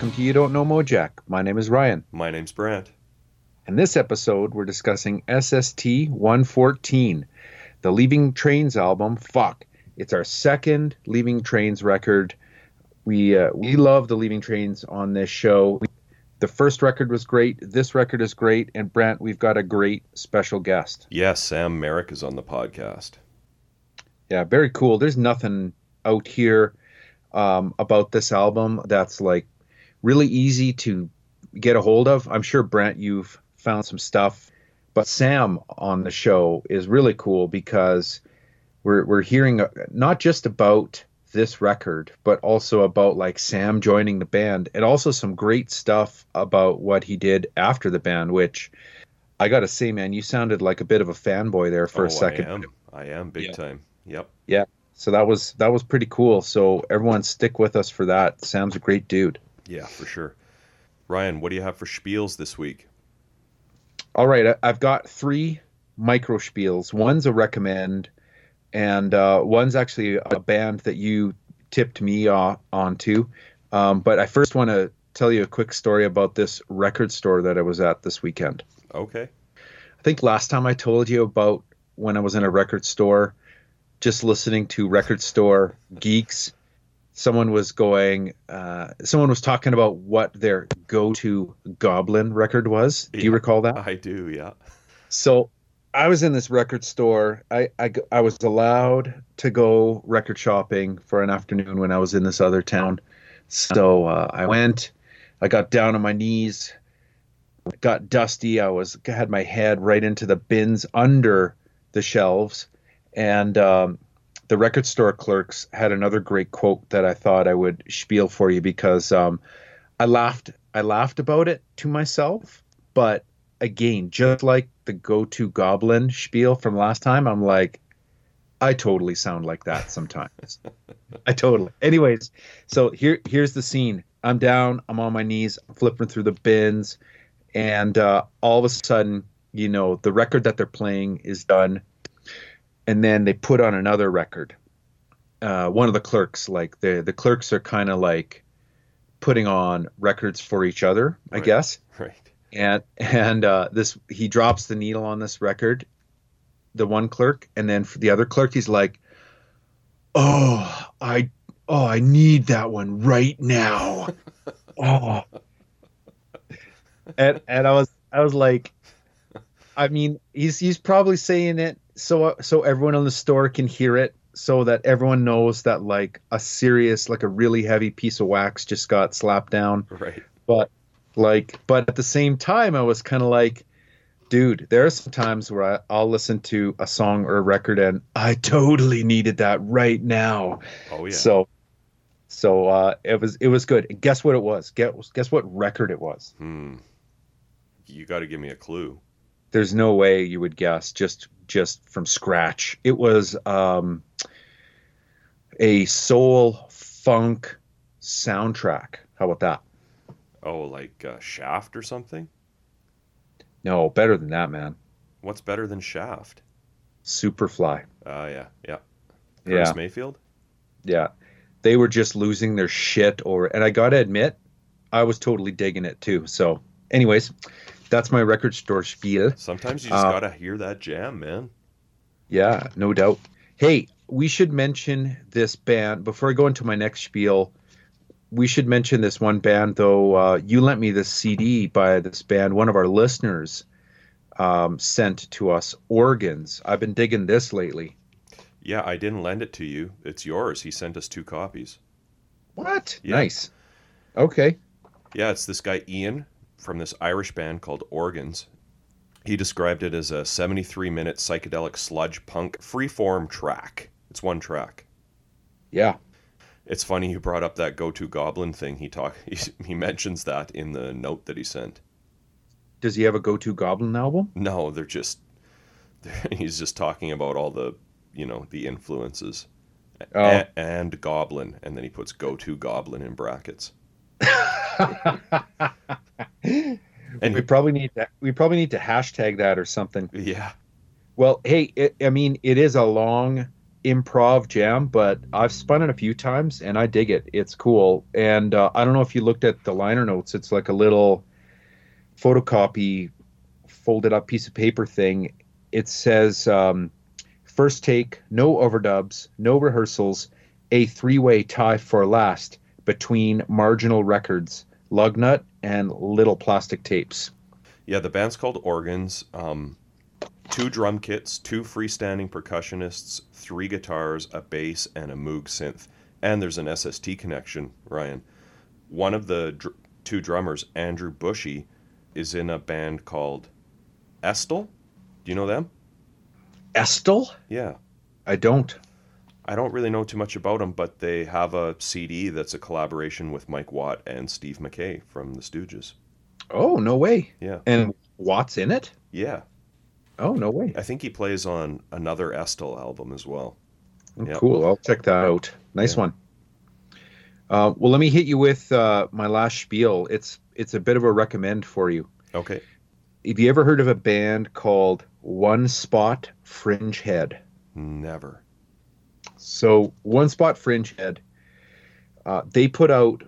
Welcome to You Don't Know Mojack. My name is Ryan. My name's Brant. In this episode, we're discussing SST 114, the Leaving Trains album. Fuck, it's our second Leaving Trains record. We uh, we love the Leaving Trains on this show. The first record was great. This record is great. And Brant, we've got a great special guest. Yes, Sam Merrick is on the podcast. Yeah, very cool. There's nothing out here um, about this album that's like really easy to get a hold of. I'm sure Brant, you've found some stuff, but Sam on the show is really cool because we're we're hearing uh, not just about this record, but also about like Sam joining the band, and also some great stuff about what he did after the band. Which I gotta say, man, you sounded like a bit of a fanboy there for oh, a second. I am. I am big Yeah. time. Yep. Yeah. So that was that was pretty cool. So everyone stick with us for that. Sam's a great dude. Yeah, for sure. Ryan, what do you have for spiels this week? All right, I've got three micro spiels. One's a recommend, and uh, one's actually a band that you tipped me uh, onto. Um, but I first want to tell you a quick story about this record store that I was at this weekend. Okay. I think last time I told you about when I was in a record store, just listening to record store geeks. Someone was going, uh, someone was talking about what their go to Goblin record was. Do you recall that? I do, yeah. So I was in this record store. I, I i was allowed to go record shopping for an afternoon when I was in this other town. So uh, I went, I got down on my knees, got dusty. I was had my head right into the bins under the shelves. And um, the record store clerks had another great quote that I thought I would spiel for you because um, I laughed. I laughed about it to myself, but again, just like the go-to goblin spiel from last time, I'm like, I totally sound like that sometimes. I totally. Anyways, so here here's the scene. I'm down. I'm on my knees. I'm flipping through the bins, and uh, all of a sudden, you know, the record that they're playing is done, and then they put on another record. Uh, one of the clerks, like the the clerks, are kind of like putting on records for each other, I Right. guess Right. and and uh, this he drops the needle on this record the one clerk and then for the other clerk he's like oh i oh i need that one right now oh and and i was i was like i mean he's he's probably saying it so so everyone in the store can hear it so that everyone knows that like a serious like a really heavy piece of wax just got slapped down Right. but like but at the same time i was kind of like dude there are some times where I, i'll listen to a song or a record and i totally needed that right now Oh yeah. so so uh it was it was good And guess what it was guess, guess what record it was hmm. You got to give me a clue. There's no way you would guess just just from scratch it was um a soul funk soundtrack how about that Oh, like uh, Shaft or something? no better than that man What's better than Shaft? superfly Ah, yeah, yeah. Yeah. Curtis Mayfield? Yeah. They were just losing their shit over and I gotta admit, I was totally digging it too. So anyways, that's my record store spiel. Sometimes you just Uh, got to hear that jam, man. Yeah, no doubt. Hey, we should mention this band before I go into my next spiel. We should mention this one band though. Uh, you lent me this CD by this band. One of our listeners um, sent to us organs. I've been digging this lately. Yeah, I didn't lend it to you. It's yours. He sent us two copies. What? Yeah. Nice. Okay. Yeah, it's this guy Ian from this Irish band called Organs. He described it as a 73 minute psychedelic sludge punk freeform track. It's one track. Yeah. It's funny you brought up that go to goblin thing. He talk he, he mentions that in the note that he sent. Does he have a go-to Goblin album? No, they're just he's just talking about all the you know the influences. Oh. A- and goblin, and then he puts go to goblin in brackets. And we probably need to we probably need to hashtag that or something. yeah, Well, hey, it, I mean, it is a long improv jam, but I've spun it a few times and I dig it. It's cool. And uh, I don't know if you looked at the liner notes. It's like a little photocopy, folded up piece of paper thing. It says um, first take, no overdubs, no rehearsals, a three way tie for last between marginal records, Lugnut, and little plastic tapes. Yeah, the band's called Organs. Um, two drum kits, two freestanding percussionists, three guitars, a bass, and a Moog synth. And there's an SST connection, Ryan. One of the dr- two drummers, Andrew Bushy, is in a band called Estel. Do you know them? Estel? Yeah. I don't. I don't really know too much about them, but they have a CD that's a collaboration with Mike Watt and Steve Mackay from the Stooges. Oh, no way. Yeah. And Watt's in it? Yeah. Oh, no way. I think he plays on another Estel album as well. Oh, Yep. Cool. I'll check that out. Nice Yeah. one. Uh, well, let me hit you with uh, my last spiel. It's it's a bit of a recommend for you. Okay. Have you ever heard of a band called One Spot Fringe Head? Never. So One Spot Fringe Head, uh, they put out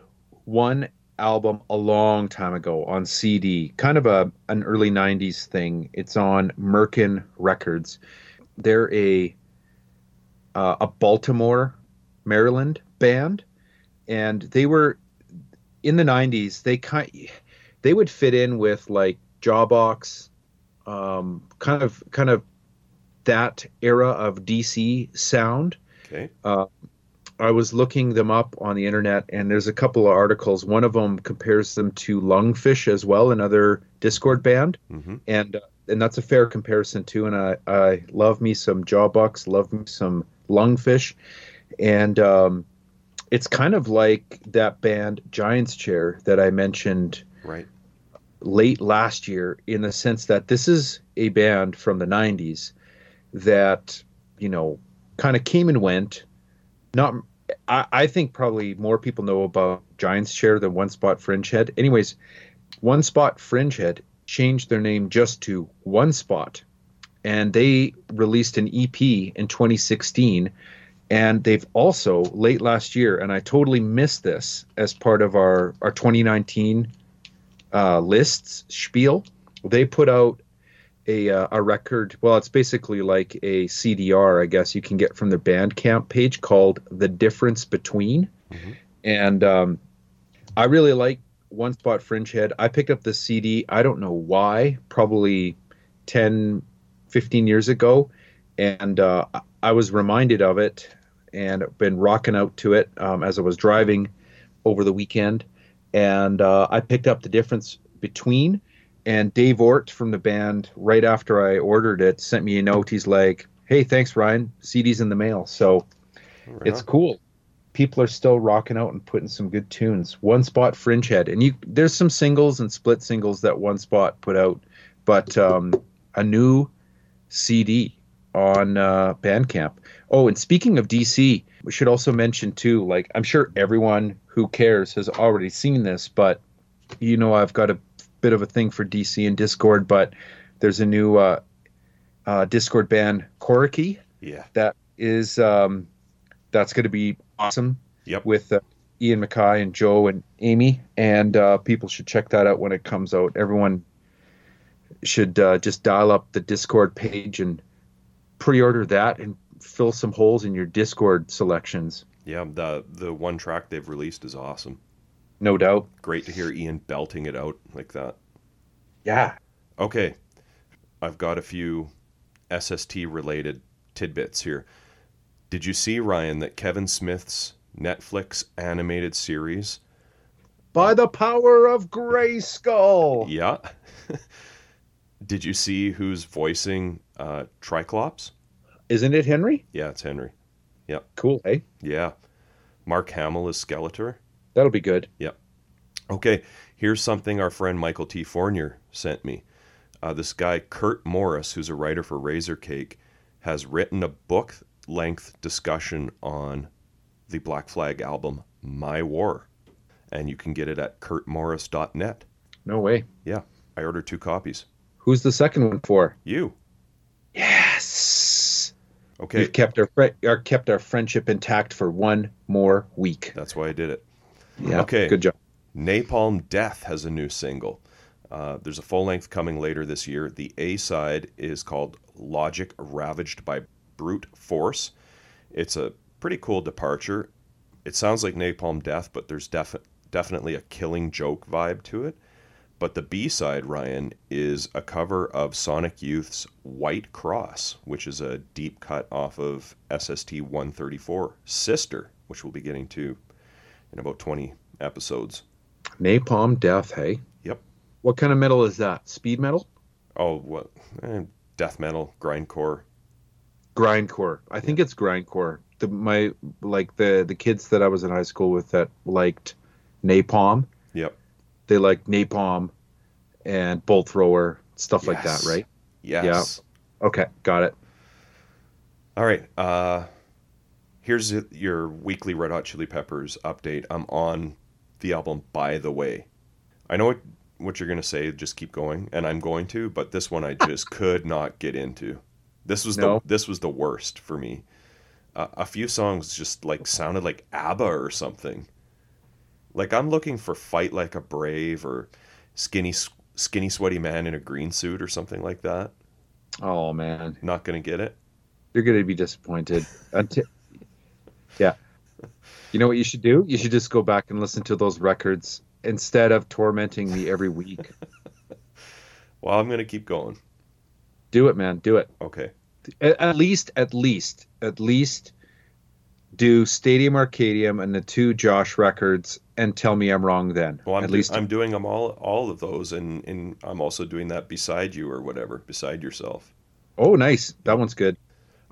one album a long time ago on CD, kind of a an early '90s thing. It's on Merkin Records. They're a uh, a Baltimore, Maryland band, and they were in the '90s. They kind they would fit in with like Jawbox, um, kind of kind of that era of DC sound. Okay. Uh, I was looking them up on the internet, and there's a couple of articles. One of them compares them to Lungfish as well, another Dischord band, hmm and uh, and that's a fair comparison too. And I I love me some Jawbox, love me some Lungfish, and um, it's kind of like that band Giants Chair that I mentioned Right. late last year in the sense that this is a band from the 90s that you know kind of came and went not I, I think probably more people know about giants chair than one spot fringe head anyways one spot fringe head changed their name just to one spot and they released an ep in 2016 and they've also late last year and i totally missed this as part of our our 2019 uh, lists spiel. They put out a uh, a record. Well, it's basically like a CDR, I guess you can get from their Bandcamp page called "The Difference Between," Mhm. and um, I really like One Spot Fringe Head. I picked up the CD. I don't know why. Probably 10, 15 years ago, and uh, I- I was reminded of it and been rocking out to it um, as I was driving over the weekend and uh, I picked up the difference between. And Dave Ort from the band, right after I ordered it, sent me a note. He's like, "Hey, thanks, Ryan. CD's in the mail." So it's cool. People are still rocking out and putting some good tunes. One Spot Fringe Head, and you there's some singles and split singles that One Spot put out, but um, a new CD on uh, Bandcamp. Oh, and speaking of DC, we should also mention too. Like I'm sure everyone who cares has already seen this, but you know I've got a bit of a thing for DC and Dischord. But there's a new uh, uh, Dischord band, Coriky Yeah. that is um, that's going to be awesome Yep. with uh, Ian MacKaye and Joe and Amy, and uh, people should check that out when it comes out. Everyone should uh, just dial up the Dischord page and pre-order that and fill some holes in your Discord selections. Yeah. The the one track they've released is awesome. No doubt. Great to hear Ian belting it out like that. Yeah. Okay. I've got a few SST related tidbits here. Did you see, Ryan, that Kevin Smith's Netflix animated series? By the power of Grayskull. Yeah. Did you see who's voicing uh, Tri-Klops? Isn't it Henry? Yeah, it's Henry. Yeah. Cool. Hey, Yeah. Mark Hamill is Skeletor. That'll be good. Yep. Okay, here's something our friend Michael T. Fournier sent me. Uh, this guy, Kurt Morris, who's a writer for Razor Cake, has written a book length discussion on the Black Flag album, My War. And you can get it at kurtmorris.net. No way. Yeah. I ordered two copies. Who's the second one for? You. Yes. Okay, We've kept our, fri- our kept our friendship intact for one more week. that's why I did it. Yeah. Okay. Good job. Napalm Death has a new single. Uh, there's a full length coming later this year. The A side is called Logic Ravaged by Brute Force. It's a pretty cool departure. It sounds like Napalm Death, but there's defi- definitely a killing joke vibe to it. But the B side, Ryan, is a cover of Sonic Youth's White Cross, which is a deep cut off of SST 134 Sister, which we'll be getting to in about 20 episodes. Napalm Death, hey? Yep. What kind of metal is that? Speed metal? Oh, what? Eh, death metal, grindcore. Grindcore. I think it's grindcore. The my like the the kids that I was in high school with that liked Napalm. Yep. They liked Napalm and Bolt Thrower, stuff like that, right? Yes. Yeah. Okay, got it. All right. Uh, here's your weekly Red Hot Chili Peppers update. I'm on the album By the Way. I know what, what you're going to say, just keep going, and I'm going to, but this one I just could not get into. This was No? the this was the worst for me. Uh, a few songs just like sounded like ABBA or something. Like I'm looking for Fight Like a Brave or Skinny Skinny Sweaty Man in a Green Suit or something like that. Oh man, Not going to get it. you're gonna be disappointed. Until, yeah. You know what you should do? You should just go back and listen to those records instead of tormenting me every week. Well, I'm going to keep going. do it, man. Do it. Okay. At, at least, at least, at least do Stadium Arcadium and the two Josh records and tell me I'm wrong then. Well, I'm, at do- least I'm doing them all, all of those, and, and I'm also doing that beside you or whatever, beside yourself. Oh, nice. That one's good.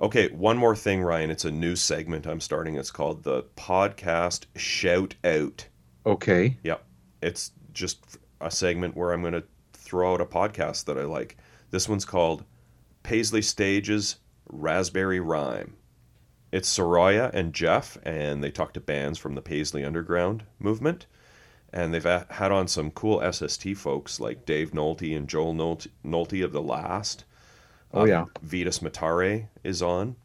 Okay, one more thing, Ryan. It's a new segment I'm starting. It's called the podcast Shout Out. Okay. Yep, it's just a segment where I'm going to throw out a podcast that I like. This one's called Paisley Stages Raspberry Rhyme. It's Soraya and Jeff, and they talk to bands from the Paisley Underground movement. And they've had on some cool SST folks like Dave Nolte and Joel Nolte, Nolte of The Last. Oh, yeah. Vitus Matare is on.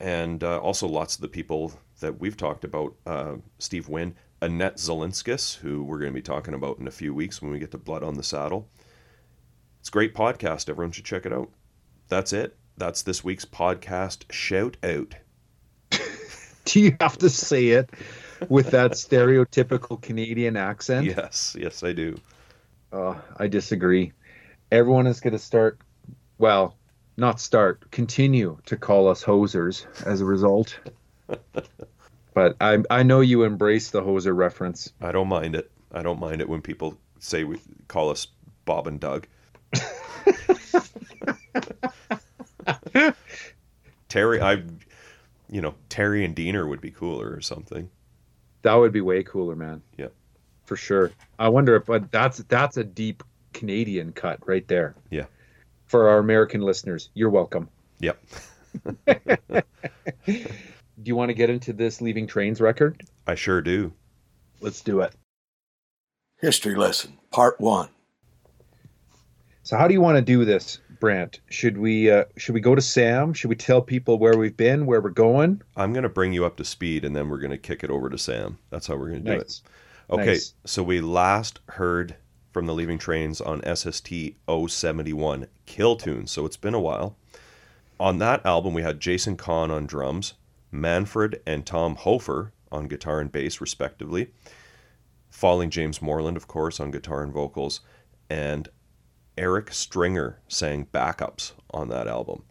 And uh, also lots of the people that we've talked about uh, Steve Wynn, Annette Zilinskas, who we're going to be talking about in a few weeks when we get to Blood on the Saddle. It's a great podcast. Everyone should check it out. That's it. That's this week's podcast shout out. Do you have to say it with that stereotypical Canadian accent? Yes, yes, I do. Uh, I disagree. Everyone is going to start, well, not start, continue to call us hosers as a result. but I, I know you embrace the hoser reference. I don't mind it. I don't mind it when people say we call us Bob and Doug. Terry, I, you know, Terry and Diener would be cooler or something. That would be way cooler, man. Yeah. For sure. I wonder if, but that's that's a deep Canadian cut right there. Yeah. For our American listeners, you're welcome. Yep. Do you want to get into this Leaving Trains record? I sure do. Let's do it. History lesson, part one. So how do you want to do this, Brant? Should we uh, should we go to Sam? Should we tell people where we've been, where we're going? I'm going to bring you up to speed and then we're going to kick it over to Sam. That's how we're going to do it. Okay, Nice. so we last heard from the Leaving Trains on SST 071 Kill Tune, so it's been a while. On that album, we had Jason Kahn on drums, Manfred and Tom Hofer on guitar and bass, respectively, Falling James Moreland, of course, on guitar and vocals, and Eric Stringer sang backups on that album.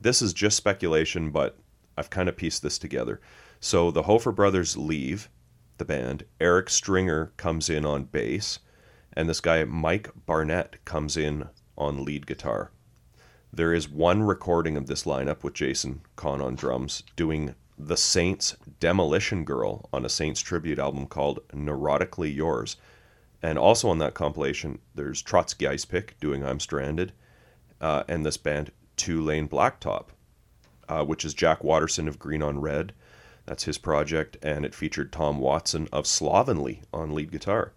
This is just speculation, but I've kind of pieced this together. So the Hofer brothers leave the band. Eric Stringer comes in on bass, and this guy Mike Barnett comes in on lead guitar. There is one recording of this lineup with Jason Kahn on drums doing the Saints Demolition Girl on a Saints tribute album called Neurotically Yours. And also on that compilation, there's Trotsky Icepick doing I'm Stranded, uh, and this band Two Lane Blacktop, uh, which is Jack Waterson of Green on Red. That's his project, and it featured Tom Watson of Slovenly on lead guitar.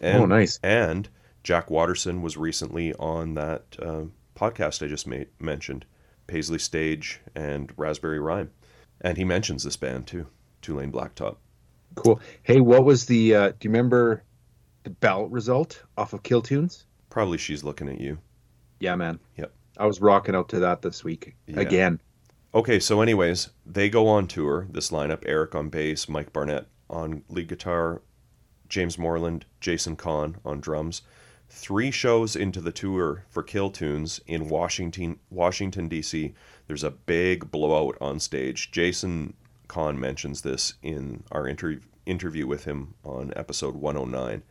And, Oh, nice. And Jack Waterson was recently on that uh, podcast I just made, mentioned, Paisley Stage, and Raspberry Rhyme. And he mentions this band too, Two Lane Blacktop. Cool. Hey, what was the? Uh, do you remember the ballot result off of Kill Tunes? Probably she's looking at you. Yeah, man. Yep. I was rocking out to that this week Yeah. again. Okay, so anyways, they go on tour. This lineup: Eric on bass, Mike Barnett on lead guitar, James Moreland, Jason Kahn on drums. Three shows into the tour for Kill Tunes in Washington, Washington D.C. There's a big blowout on stage. Jason Kahn mentions this in our inter- interview with him on episode 109.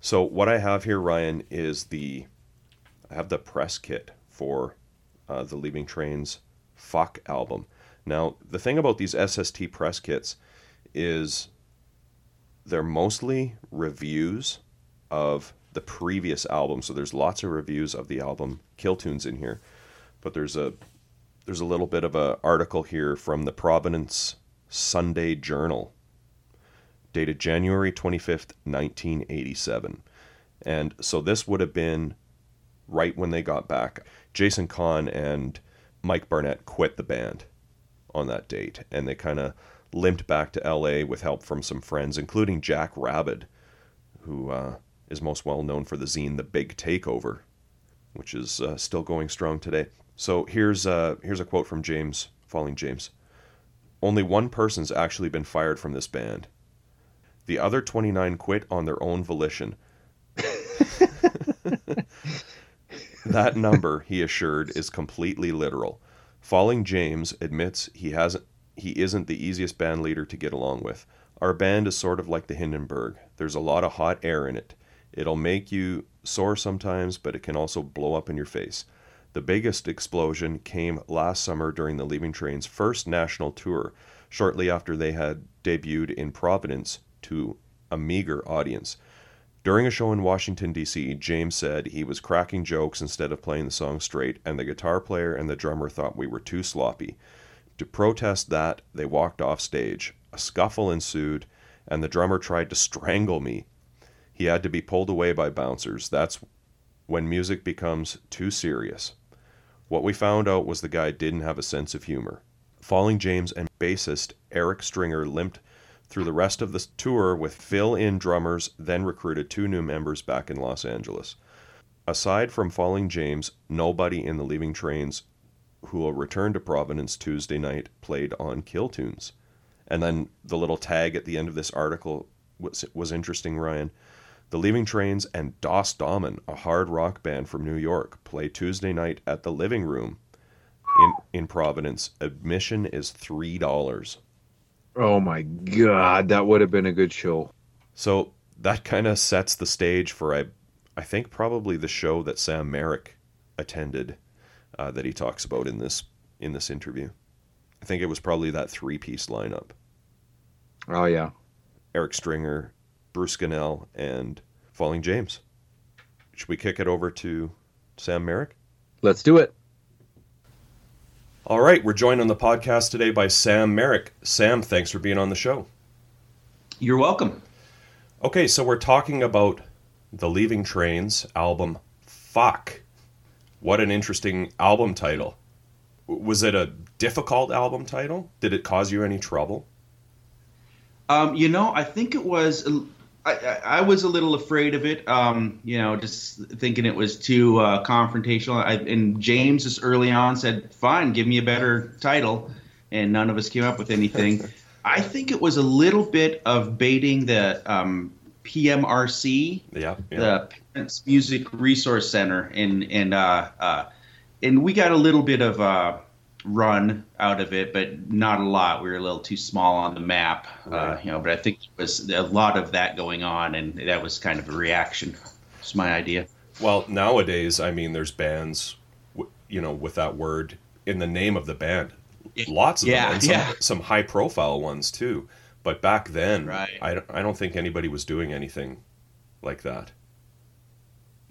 So what I have here, Ryan, is the I have the press kit for uh, the Leaving Trains Fuck album. Now, the thing about these SST press kits is they're mostly reviews of the previous album. So there's lots of reviews of the album Kill Tunes in here, but there's a there's a little bit of a article here from the Providence Sunday Journal dated January 25th, 1987. And so this would have been right when they got back. Jason Kahn and Mike Barnett quit the band on that date, and they kind of limped back to LA with help from some friends, including Jack Rabid, who uh, is most well known for the zine The Big Takeover, which is uh, still going strong today. So here's uh, here's a quote from James, Falling James. Only one person's actually been fired from this band. The other 29 quit on their own volition. that number, he assured, is completely literal. Falling James admits he hasn't he isn't the easiest band leader to get along with. Our band is sort of like the Hindenburg. There's a lot of hot air in it. It'll make you sore sometimes, but it can also blow up in your face. The biggest explosion came last summer during the Leaving Train's first national tour, shortly after they had debuted in Providence to a meager audience. During a show in Washington, D.C., James said he was cracking jokes instead of playing the song straight, and the guitar player and the drummer thought we were too sloppy. To protest that, they walked off stage. A scuffle ensued, and the drummer tried to strangle me. He had to be pulled away by bouncers. That's when music becomes too serious. What we found out was the guy didn't have a sense of humor. Falling James and bassist Eric Stringer limped through the rest of the tour with fill in drummers, then recruited two new members back in Los Angeles. Aside from Falling James, nobody in the Leaving Trains who will return to Providence Tuesday night played on Kill Tunes. And then the little tag at the end of this article was, was interesting, Ryan. The Leaving Trains and Das Damen, a hard rock band from New York, play Tuesday night at the Living Room in, in Providence. Admission is $3. Oh my god, that would have been a good show. So that kind of sets the stage for I, I think probably the show that Sam Merrick attended, uh, that he talks about in this in this interview. I think it was probably that three piece lineup: Oh yeah. Eric Stringer, Bruce Scannell, and Falling James. Should we kick it over to Sam Merrick? Let's do it. All right, we're joined on the podcast today by Sam Merrick. Sam, thanks for being on the show. You're welcome. Okay, so we're talking about the Leaving Trains album Fuck. What an interesting album title. Was it a difficult album title? Did it cause you any trouble? Um, you know, I think it was. I, I, was a little afraid of it. Um, you know, just thinking it was too uh, confrontational. I, and James just early on said, "Fine, give me a better title," and none of us came up with anything. I think it was a little bit of baiting the um, PMRC, Yeah, yeah. the Parents Music Resource Center, and and uh, uh, and we got a little bit of uh, run out of it, but not a lot. We were a little too small on the map, uh, you know. But I think there was a lot of that going on, and that was kind of a reaction. It's my idea. Well, nowadays, I mean, there's bands, you know, with that word in the name of the band. Lots of Yeah, them, and some, yeah. some high profile ones too. But back then, Right. I, I don't think anybody was doing anything like that.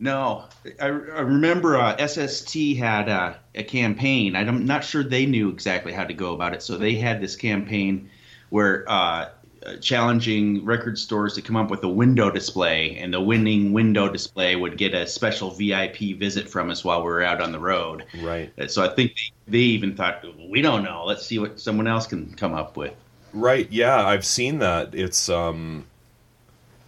No, I, I remember uh, SST had uh, a campaign. I'm not sure they knew exactly how to go about it. So they had this campaign where uh, uh, challenging record stores to come up with a window display, and the winning window display would get a special VIP visit from us while we were out on the road. Right. Uh, So I think they, they even thought, we don't know. Let's see what someone else can come up with. Right. Yeah, I've seen that. It's um,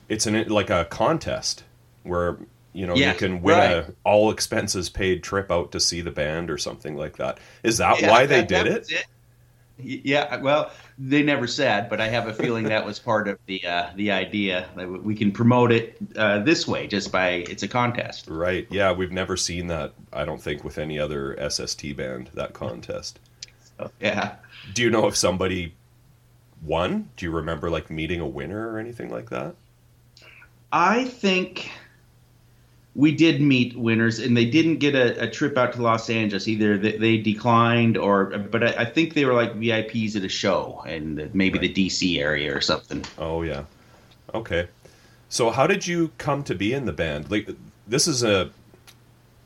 it's an like a contest where you know you can win right. a all expenses paid trip out to see the band or something like that. Is that Yeah, why they that- did that it? Y- Yeah, well, they never said, but I have a feeling that was part of the uh, the idea. Like, we can promote it uh, this way, just by it's a contest. Right. Yeah, we've never seen that. I don't think with any other SST band that contest. So, yeah. Do you know if somebody won? Do you remember like meeting a winner or anything like that? I think we did meet winners, and they didn't get a, a trip out to Los Angeles. Either they, they declined, or but I, I think they were like VIPs at a show, and maybe the DC area or something. Oh yeah. Okay. So how did you come to be in the band? Like this is a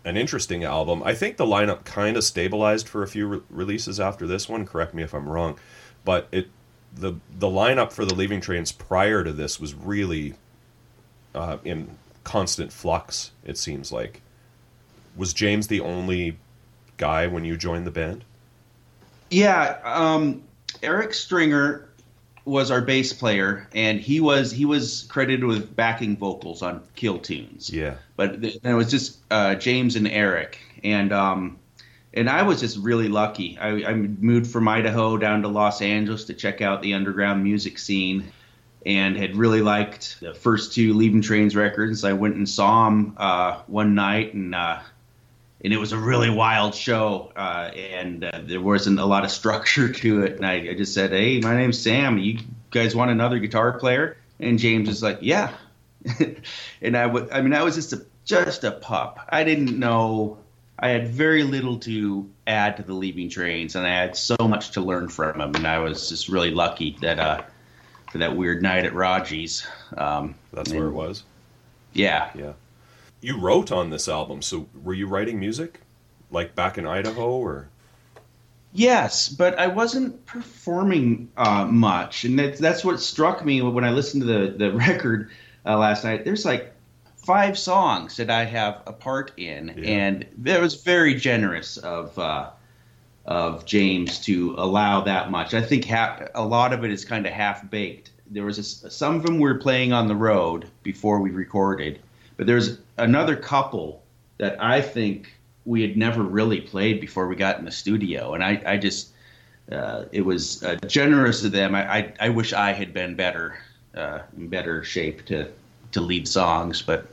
an interesting album. I think the lineup kind of stabilized for a few re- releases after this one. Correct me if I'm wrong, but it the the lineup for the Leaving Trains prior to this was really uh, in constant flux. It seems like was James the only guy when you joined the band? Yeah, um, Eric Stringer was our bass player, and he was he was credited with backing vocals on Kill Tunes. Yeah. but th- it was just uh, James and Eric, and um, and I was just really lucky. I, I moved from Idaho down to Los Angeles to check out the underground music scene, and had really liked the first two Leaving Trains records. I went and saw them uh, one night, and uh, and it was a really wild show, uh, and uh, there wasn't a lot of structure to it. And I, I just said, "Hey, my name's Sam. You guys want another guitar player?" And James was like, "Yeah." and I would, I mean, I was just a just a pup. I didn't know. I had very little to add to the Leaving Trains, and I had so much to learn from them. And I was just really lucky that uh, for that weird night at Raji's. Um, That's and- where it was. Yeah, Yeah. You wrote on this album, so were you writing music? Like back in Idaho or Yes, but I wasn't performing uh, much, and that's that's what struck me when I listened to the the record uh, last night. There's like five songs that I have a part in, Yeah. and that was very generous of uh, of James to allow that much. I think ha- a lot of it is kind of half baked. There was a some of them we were playing on the road before we recorded, but there's another couple that I think we had never really played before we got in the studio, and I, I just uh, it was uh, generous of them. I, I, I wish I had been better, uh, in better shape to to lead songs, but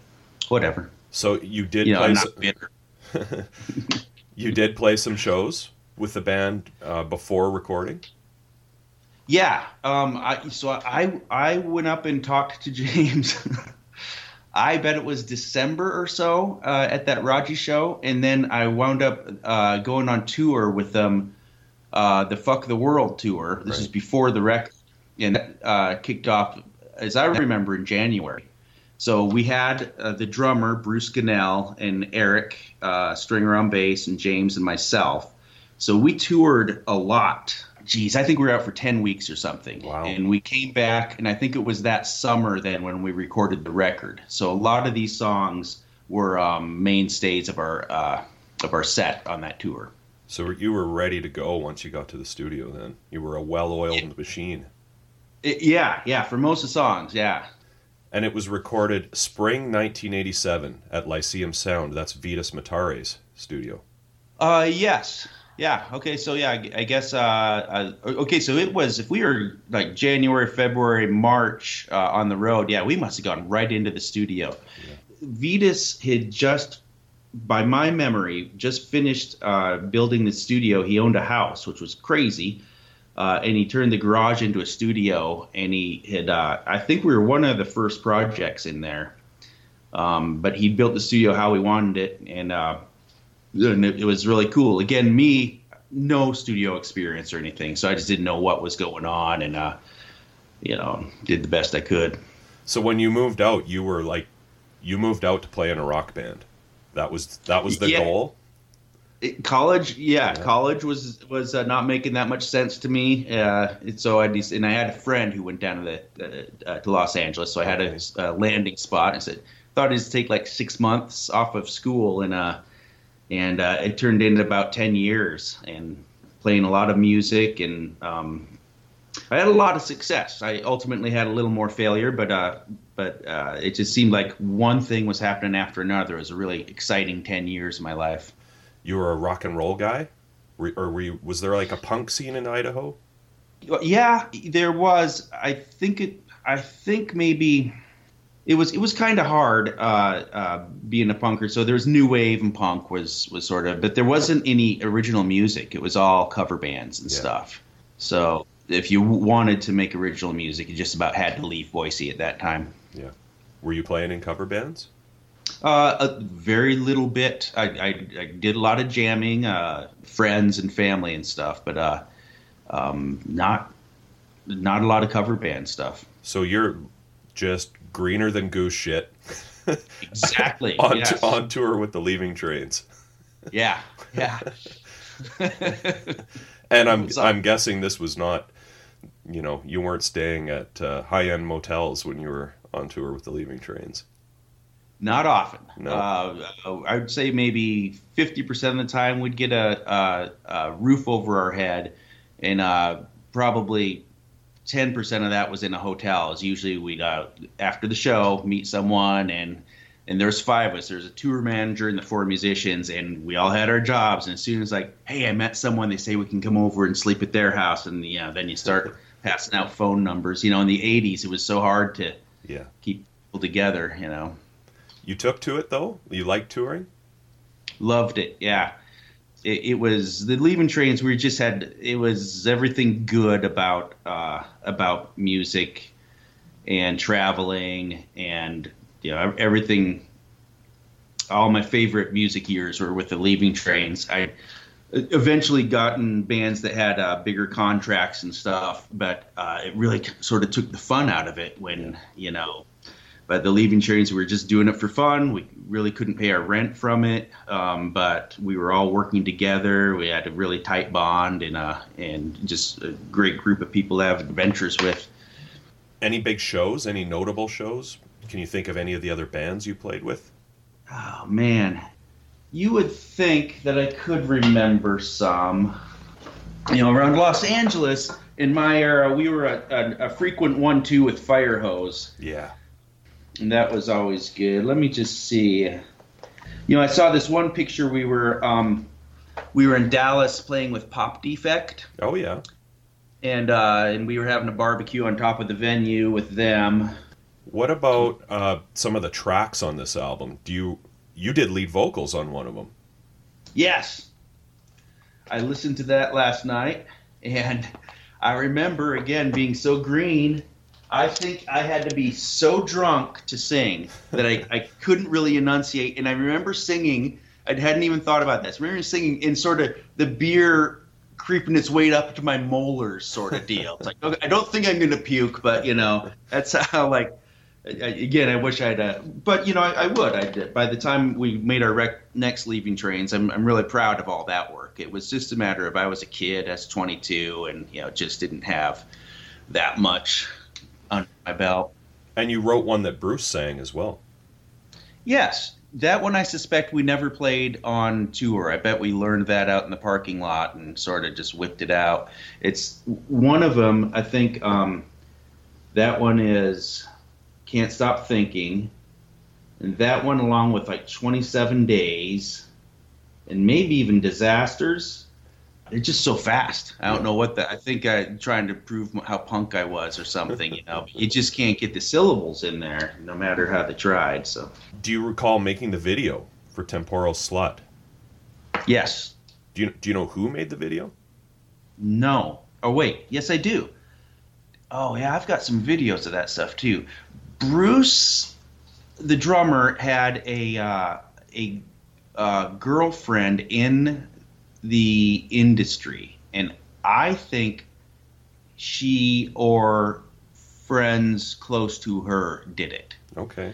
whatever. so you did You know, play bitter. you did play some shows with the band uh, before recording? Yeah. Um. I so I I went up and talked to James. I bet it was December or so uh, at that Raji show, and then I wound up uh, going on tour with them, uh, the Fuck the World tour. This is before the record, and that uh, kicked off, as I remember, in January. So we had uh, the drummer Bruce Scannell and Eric uh, Stringer on bass, and James and myself. So we toured a lot. Geez, I think we were out for ten weeks or something. Wow. And we came back, and I think it was that summer then when we recorded the record. So a lot of these songs were um, mainstays of our uh, of our set on that tour. So you were ready to go once you got to the studio then. You were a well-oiled machine. It- yeah, yeah, for most of the songs, yeah. And it was recorded spring 1987 at Lyceum Sound. That's Vitus Matare's studio. Uh, yes. Yeah. Okay. So yeah, I I guess. Uh, uh, okay. So it was if we were like January, February, March uh, on the road. Yeah, we must have gone right into the studio. Vitus had just, by my memory, just finished uh, building the studio. He owned a house, which was crazy. Uh, and he turned the garage into a studio, and he had. Uh, I think we were one of the first projects in there. Um, but he built the studio how he wanted it, and uh, and it, it was really cool. Again, me, no studio experience or anything, so I just didn't know what was going on, and uh, you know, did the best I could. So when you moved out, you were like, you moved out to play in a rock band. That was that was the Yeah. goal. It, college, yeah, Yeah. college was was uh, not making that much sense to me. Uh, and so I just, and I had a friend who went down to the uh, uh, to Los Angeles, so I had a, a landing spot. I said thought it'd take like six months off of school, and uh, and uh, it turned into about ten years, and playing a lot of music, and um, I had a lot of success. I ultimately had a little more failure, but uh, but uh, it just seemed like one thing was happening after another. It was a really exciting ten years of my life. You were a rock and roll guy, Were- or were you, was there like a punk scene in Idaho? Yeah, there was. I think it. I think maybe it was. It was kind of hard uh, uh, being a punker. So there was new wave and punk was was sort of, but there wasn't any original music. It was all cover bands and Yeah. stuff. So if you wanted to make original music, you just about had to leave Boise at that time. Yeah. Were you playing in cover bands? Uh, a very little bit. I, I, I did a lot of jamming, uh, friends and family and stuff, but uh, um, not not a lot of cover band stuff. So you're just greener than goose shit Exactly. on, yes. on tour with the Leaving Trains. Yeah. Yeah. And I'm I'm guessing this was not, you know, you weren't staying at uh, high end motels when you were on tour with the Leaving Trains. Not often. No. Uh, I would say maybe 50% of the time we'd get a, a, a roof over our head, and uh, probably 10% of that was in a hotel. Is usually we'd, uh, after the show, meet someone, and and there's five of us. There's a tour manager and the four musicians, and we all had our jobs. And as soon as like, hey, I met someone, they say we can come over and sleep at their house, and yeah, then you start passing out phone numbers. You know, in the 80s, it was so hard to Yeah. keep people together. You know. You took to it though. You liked touring. Loved it. Yeah. It, it was the leaving trains. We just had it was everything good about uh, about music and traveling and you know everything. All my favorite music years were with the leaving trains. I eventually gotten bands that had uh, bigger contracts and stuff, but uh, it really sort of took the fun out of it when you know but the leaving trains we were just doing it for fun we really couldn't pay our rent from it um, but we were all working together we had a really tight bond and uh, and just a great group of people to have adventures with Any big shows? Any notable shows? Can you think of any of the other bands you played with? oh man you would think that i could remember some you know around los angeles in my era we were a, a, a frequent one-two with fIREHOSE Yeah. And that was always good. Let me just see. You know, I saw this one picture. We were um, we were in Dallas playing with Pop Defect, Oh yeah. and uh, and we were having a barbecue on top of the venue with them. What about uh, some of the tracks on this album? Do you you did lead vocals on one of them? Yes, I listened to that last night, and I remember again being so green. I think I had to be so drunk to sing that I, I couldn't really enunciate. And I remember singing, I hadn't even thought about this. I remember singing in sort of the beer creeping its way up to my molars sort of deal. It's like, okay, I don't think I'm going to puke, but, you know, that's how, like, I- I- again, I wish I'd, uh, but, you know, I, I would. I did. By the time we made our rec- next leaving trains, I'm, I'm really proud of all that work. It was just a matter of I was a kid, I was 22, and, you know, just didn't have that much my belt. And you wrote one that Bruce sang as well. Yes, that one I suspect we never played on tour. I bet we learned that out in the parking lot and sort of just whipped it out. It's one of them. I think um, that one is "Can't Stop Thinking," and that one along with like "27 Days," and maybe even "Disasters." They're just so fast. I don't know what the. I think I'm trying to prove how punk I was or something. You know, you just can't get the syllables in there, no matter how they tried. So. Do you recall making the video for Temporal Slut? Yes. Do you do you know who made the video? No. Oh wait. Yes, I do. Oh yeah, I've got some videos of that stuff too. Bruce, the drummer, had a uh, a uh, girlfriend in the industry, and I think she or friends close to her did it. Okay.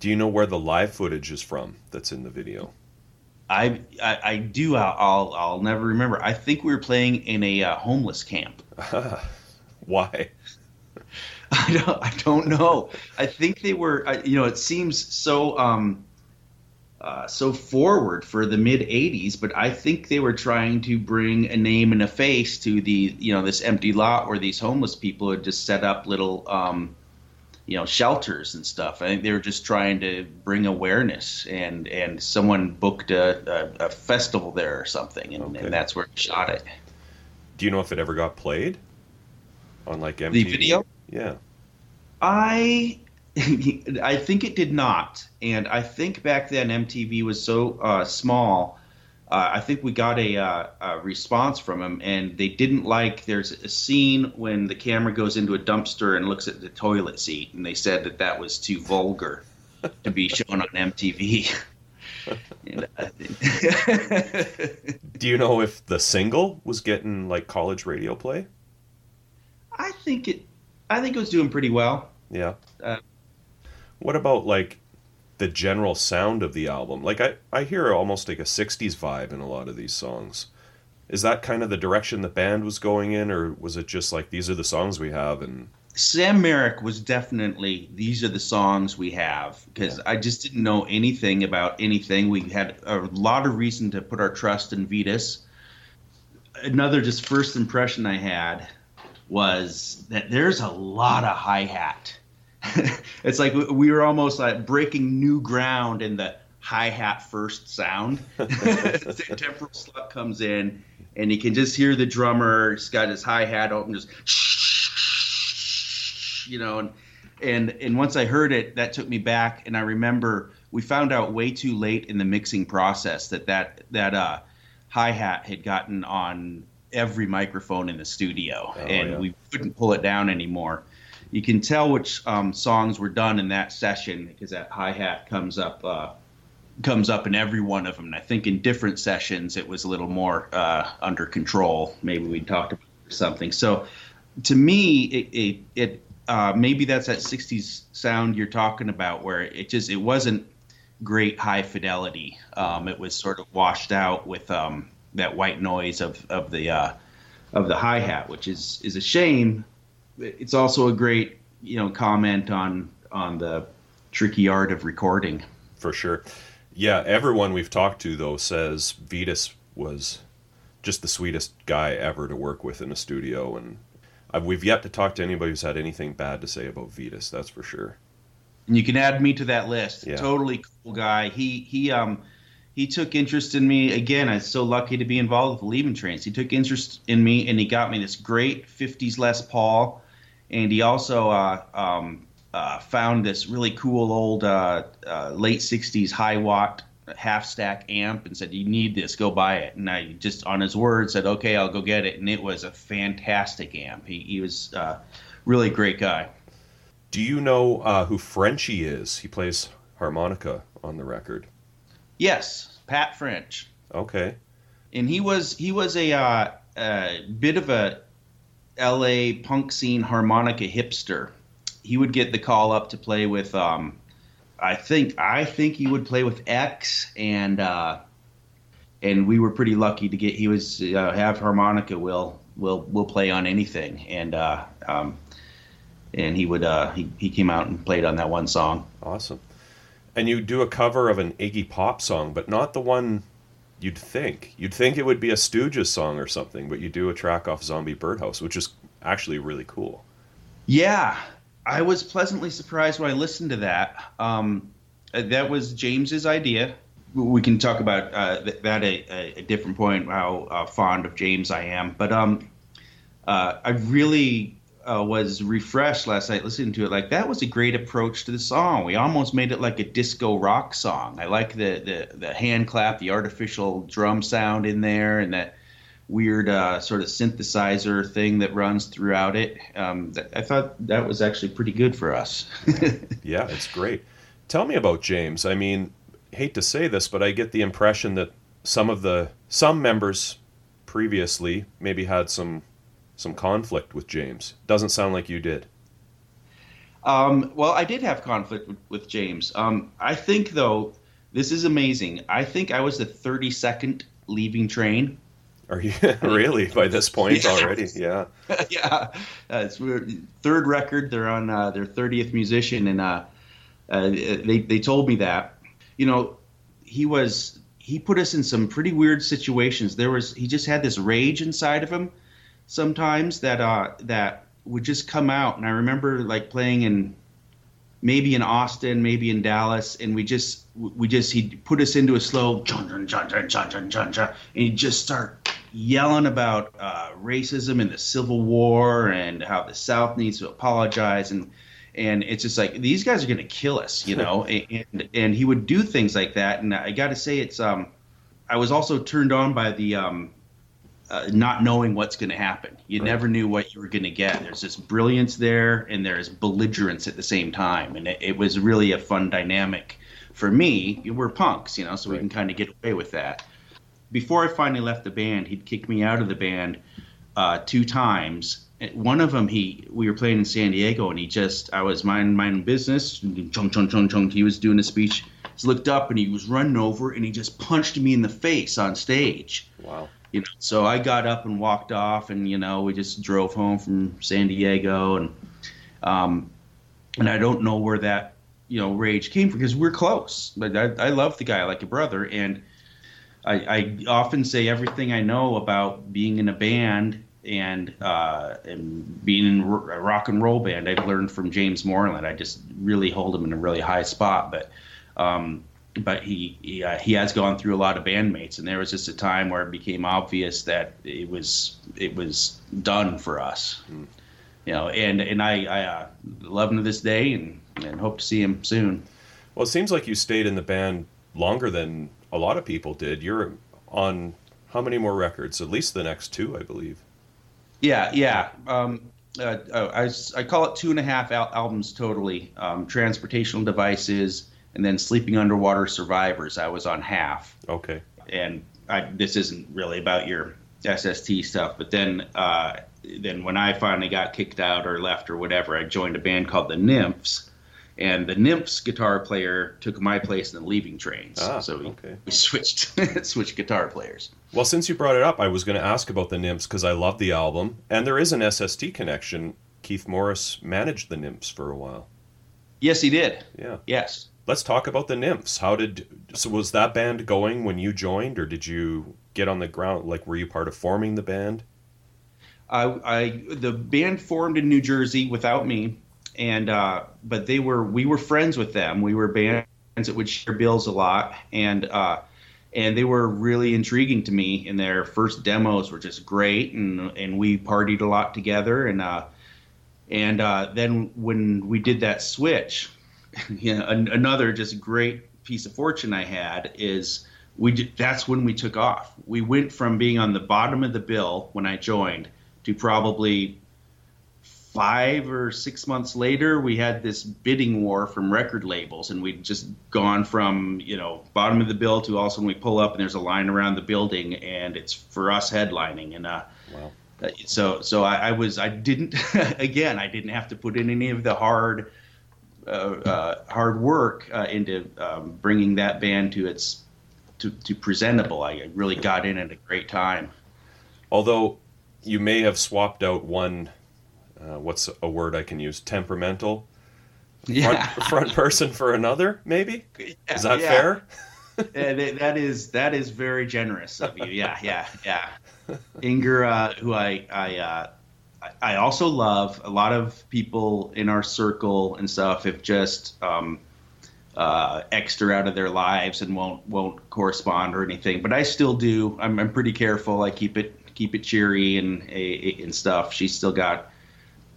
Do you know where the live footage is from that's in the video? I, I, I do. I'll, I'll, never remember. I think we were playing in a uh, homeless camp. Why? I don't, I don't know. I think they were. I- You know, it seems so um, uh, so forward for the mid '80s, but I think they were trying to bring a name and a face to the you know this empty lot where these homeless people had just set up little um, you know shelters and stuff. I think they were just trying to bring awareness, and and someone booked a, a, a festival there or something, and, Okay. and that's where we shot it. Do you know if it ever got played on like MTV? The video. Yeah. I I think it did not, and I think back then MTV was so uh, small. Uh, I think we got a, uh, a response from them, and they didn't like. There's a scene when the camera goes into a dumpster and looks at the toilet seat, and they said that that was too vulgar to be shown on MTV. And Do you know if the single was getting like college radio play? I think it. I think it was doing pretty well. Yeah. Uh, what about like the general sound of the album? Like I, I hear almost like a 60s vibe in a lot of these songs. Is that kind of the direction the band was going in, or was it just like these are the songs we have and Sam Merrick was definitely these are the songs we have because I just didn't know anything about anything. We had a lot of reason to put our trust in Vitus. Another just first impression I had was that there's a lot of hi hat. it's like we- we were almost like breaking new ground in the hi hat first sound. the Temporal Slut comes in, and you can just hear the drummer. He's got his hi hat open, just you know, and and and once I heard it, that took me back, and I remember we found out way too late in the mixing process that that that uh, hi hat had gotten on every microphone in the studio, Oh, and yeah. we couldn't pull it down anymore. You can tell which um, songs were done in that session because that hi hat comes up uh, comes up in every one of them. And I think in different sessions it was a little more uh, under control. Maybe we talked about something. So to me, it, it, it uh, maybe that's that '60s sound you're talking about, where it just it wasn't great high fidelity. Um, it was sort of washed out with um, that white noise of of the uh, of the hi hat, which is is a shame. It's also a great you know comment on on the tricky art of recording. for sure. Yeah, everyone we've talked to though says Vitus was just the sweetest guy ever to work with in a studio, and uh, we've yet to talk to anybody who's had anything bad to say about Vitus. That's for sure. And you can add me to that list. Yeah. Totally cool guy. He he um he took interest in me again. I was so lucky to be involved with Leaving Trains. He took interest in me and he got me this great '50s Les Paul, and he also uh, um, uh, found this really cool old uh, uh, late '60s Hiwatt half stack amp and said, "You need this. Go buy it." And I just on his word said, "Okay, I'll go get it." And it was a fantastic amp. He he was uh, really great guy. Do you know uh, who Frenchy is? He plays harmonica on the record. Yes, Pat French. Okay. and he was he was a uh, a bit of a L.A. punk scene harmonica hipster. He would get the call up to play with. Um, I think I think he would play with X and uh, and we were pretty lucky to get. He was uh, have harmonica. Will will will play on anything and uh, um, and he would uh, he he came out and played on that one song. Awesome. And you do a cover of an Iggy Pop song, but not the one you'd think. You'd think it would be a Stooges song or something, but you do a track off Zombie Birdhouse, which is actually really cool. Yeah, I was pleasantly surprised when I listened to that. Um, that was James's idea. We can talk about uh, that at a, a different point. How uh, fond of James I am, but um, uh, I really uh, was refreshed last night listening to it. Like that was a great approach to the song. We almost made it like a disco rock song. I like the the, the hand clap, the artificial drum sound in there, and that weird uh, sort of synthesizer thing that runs throughout it. Um, th- I thought that was actually pretty good for us. Yeah, it's great. Tell me about James. I mean, hate to say this, but I get the impression that some of the some members previously maybe had some some conflict with James. Doesn't sound like you did. um, well, I did have conflict with, with James. Um, I think though this is amazing. I think I was the 32nd leaving train. Are you really by this point Yeah. already? Yeah. yeah, uh, it's weird. third record. They're on uh, their 30th musician, and uh, uh, they they told me that. You know, he was he put us in some pretty weird situations. There was he just had this rage inside of him sometimes that uh, that would just come out. And I remember like playing in maybe in Austin, maybe in Dallas, and we just we just he put us into a slow and he'd just start yelling about uh, racism and the Civil War and how the South needs to apologize and and it's just like these guys are going to kill us, you know. and and he would do things like that, and I got to say it's um I was also turned on by the um uh, not knowing what's going to happen. You never knew what you were going to get. There's this brilliance there, and there's belligerence at the same time, and it, it was really a fun dynamic for me. We're punks, you know, so we can kind of get away with that. Before I finally left the band, he'd kicked me out of the band uh, two times. One of them, he we were playing in San Diego, and he just I was minding my own business, chung chung chung chung. He was doing a speech. He looked up, and he was running over, and he just punched me in the face on stage Wow. You know so i got up and walked off and you know we just drove home from san diego and um and i don't know where that you know rage came from because we're close but i, I love the guy like a brother. And I, I often say everything i know about being in a band and uh, and being in a rock and roll band. I've learned from james moreland. I just really hold him in a really high spot but um, but he he, uh, he has gone through a lot of bandmates, and there was just a time where it became obvious that it was it was done for us, you know. And and I I uh, love him to this day, and and hope to see him soon. Well, it seems like you stayed in the band longer than a lot of people did. You're on how many more records? At least the next two, I believe. Yeah, yeah. Um, uh, uh, I, I call it two and a half al- albums totally. Um, Transportational Devices and then Sleeping Underwater Survivors. I was on half. Okay. and I, this isn't really about your SST stuff, but then uh, then when I finally got kicked out or left or whatever, I joined a band called the Nymphs, and the Nymphs guitar player took my place in the Leaving Trains. Ah, so we, okay. we switched switched guitar players. Well, since you brought it up, I was going to ask about the Nymphs because I love the album, and there is an SST connection. Keith Morris managed the Nymphs for a while. Yes, he did. Yeah. Yes. Let's talk about the Nymphs. How did so was that band going when you joined, or did you get on the ground? Like, were you part of forming the band? I, I the band formed in New Jersey without me, and uh, but they were we were friends with them. We were bands that would share bills a lot, and uh, and they were really intriguing to me. And their first demos were just great, and and we partied a lot together. And uh, and uh, then when we did that switch, you know, an, another just great piece of fortune I had is we did, that's when we took off. We went from being on the bottom of the bill when I joined to probably five or six months later, we had this bidding war from record labels, and we'd just gone from you know bottom of the bill to all of a sudden we pull up and there's a line around the building, and it's for us headlining, and uh, Wow. uh, so so I, I was I didn't again I didn't have to put in any of the hard hard work uh, into um, bringing that band to its to, to presentable. I really got in at a great time. Although you may have swapped out one, uh, what's a word I can use? Temperamental front, front person for another, maybe. Is that Yeah. fair? Uh, that- that is that is very generous of you. Yeah, yeah, yeah. Inger, uh, who I I, uh, I also love. A lot of people in our circle and stuff have just um, uh, extra out of their lives and won't won't correspond or anything. But I still do. I'm, I'm pretty careful. I keep it keep it cheery and and stuff. She's still got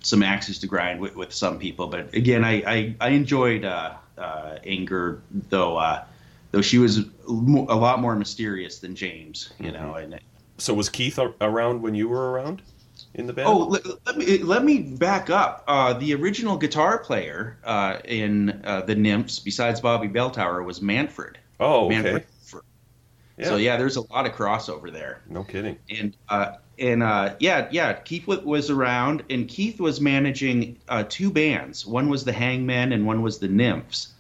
some axes to grind with, with some people. But again, I I, I enjoyed uh, uh, Inger though. Uh, though she was a lot more mysterious than James, you know. And So was Keith around when you were around in the band? oh, let, let me let me back up. Uh, the original guitar player uh, in uh, the Nymphs, besides Bobby Belltower, was Manfred. Oh, okay. Manfred. Yeah. So yeah, there's a lot of crossover there. No kidding. and uh, and uh, yeah, yeah, Keith wa- was around, and Keith was managing uh, two bands. One was the Hangmen, and one was the Nymphs.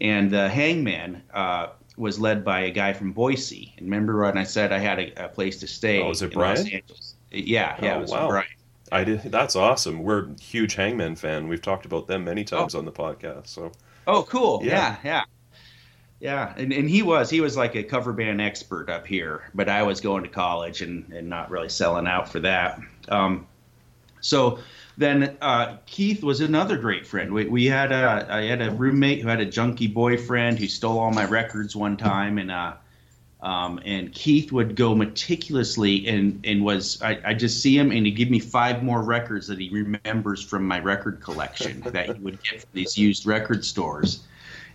And the Hangman, uh, was led by a guy from Boise. And remember when I said I had a, a place to stay? Oh, was it in Los Brian? Angeles? Yeah, yeah, Oh, it was wow. Brian. I did. That's awesome. We're huge Hangman fan. We've talked about them many times on the podcast. So Oh, cool. Yeah. Yeah, yeah. Yeah, and, and he was he was like a cover band expert up here, but I was going to college and, and not really selling out for that. Um, so then uh, Keith was another great friend. We, we had a I had a roommate who had a junkie boyfriend who stole all my records one time, and uh, um, and Keith would go meticulously and and was I, I just see him and he'd give me five more records that he remembers from my record collection that he would get from these used record stores.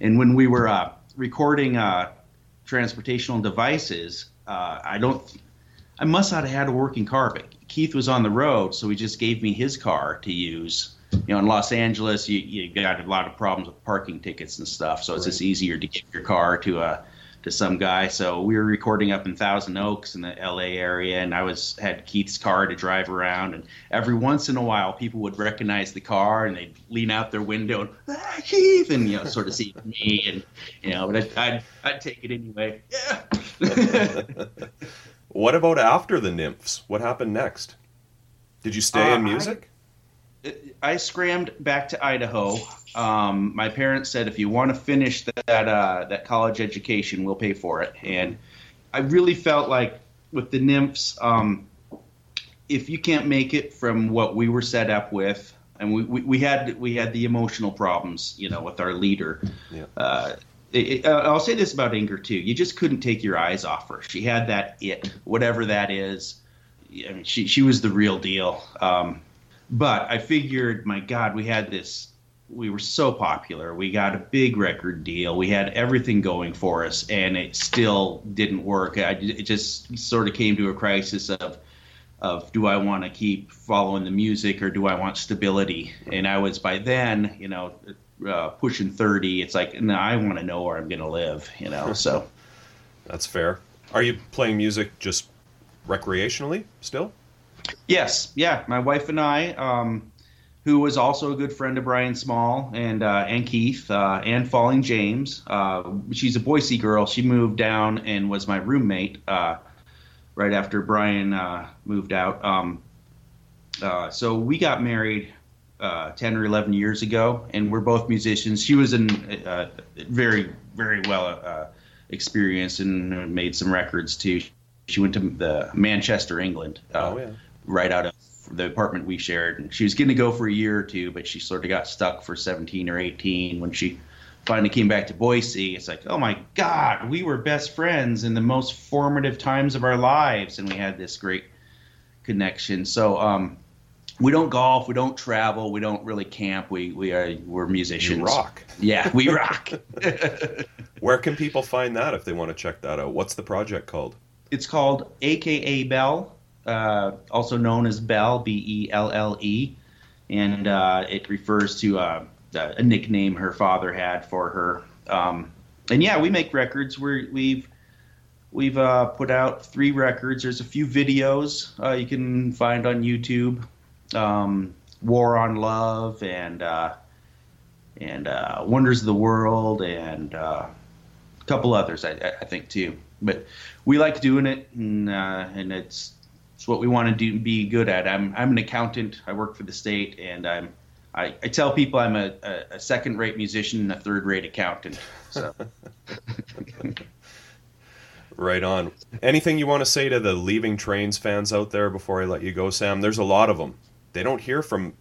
And when we were uh, recording uh, transportational devices, uh, I don't I must not have had a working car, but Keith was on the road, so he just gave me his car to use. You know, in Los Angeles, you, you got a lot of problems with parking tickets and stuff, so it's just easier to give your car to a to some guy. So we were recording up in Thousand Oaks in the L.A. area, and I was had Keith's car to drive around. And every once in a while, people would recognize the car, and they'd lean out their window and ah, Keith, and you know, sort of see me, and you know, but I'd I'd, I'd take it anyway. Yeah. what about after the Nymphs? What happened next? Did you stay Uh, in music? I scrammed back to Idaho. Um, my parents said, if you want to finish that uh, that college education, we'll pay for it. And I really felt like with the nymphs, um, if you can't make it from what we were set up with, and we, we, we had we had the emotional problems, you know, with our leader. Yeah. Uh, it, it, uh, I'll say this about Inger too. You just couldn't take your eyes off her. She had that it, whatever that is. I mean, she she was the real deal. Um, but I figured, my God, we had this. We were so popular. We got a big record deal. We had everything going for us, and it still didn't work. I, it just sort of came to a crisis of, of do I want to keep following the music or do I want stability? And I was by then, you know, uh, pushing thirty. It's like, no, I want to know where I'm going to live. You know, so. That's fair. Are you playing music just recreationally still? Yes, yeah. My wife and I, um, who was also a good friend of Brian Small and uh, and Keith uh, and Falling James. Uh, she's a Boise girl. She moved down and was my roommate uh, right after Brian uh, moved out. Um, uh, so we got married uh, ten or eleven years ago, and we're both musicians. She was uh, very very well experienced and made some records too. She went to the Manchester, England. Oh yeah. Right out of the apartment we shared. And she was going to go for a year or two, but she sort of got stuck for 17 or 18 when she finally came back to Boise. It's like, oh my God, we were best friends in the most formative times of our lives, and we had this great connection. So, um, we don't golf, we don't travel, we don't really camp. We we are we're musicians. You rock. Yeah, we rock. Where can people find that if they want to check that out? What's the project called? It's called AKA Belle, uh, also known as Belle, B E L L E, and uh, it refers to uh, a nickname her father had for her. Um, and yeah, we make records. We're, we've we've uh, put out three records. There's a few videos uh, you can find on YouTube. Um, War on Love and uh, and Wonders of the World and a couple others, I, I think too. But we like doing it, and and it's what we want to do, be good at. I'm I'm an accountant. I work for the state, and I'm I, I tell people I'm a, a, a second-rate musician and a third-rate accountant. So Right on. Anything you want to say to the Leaving Trains fans out there before I let you go, Sam? There's a lot of them. They don't hear from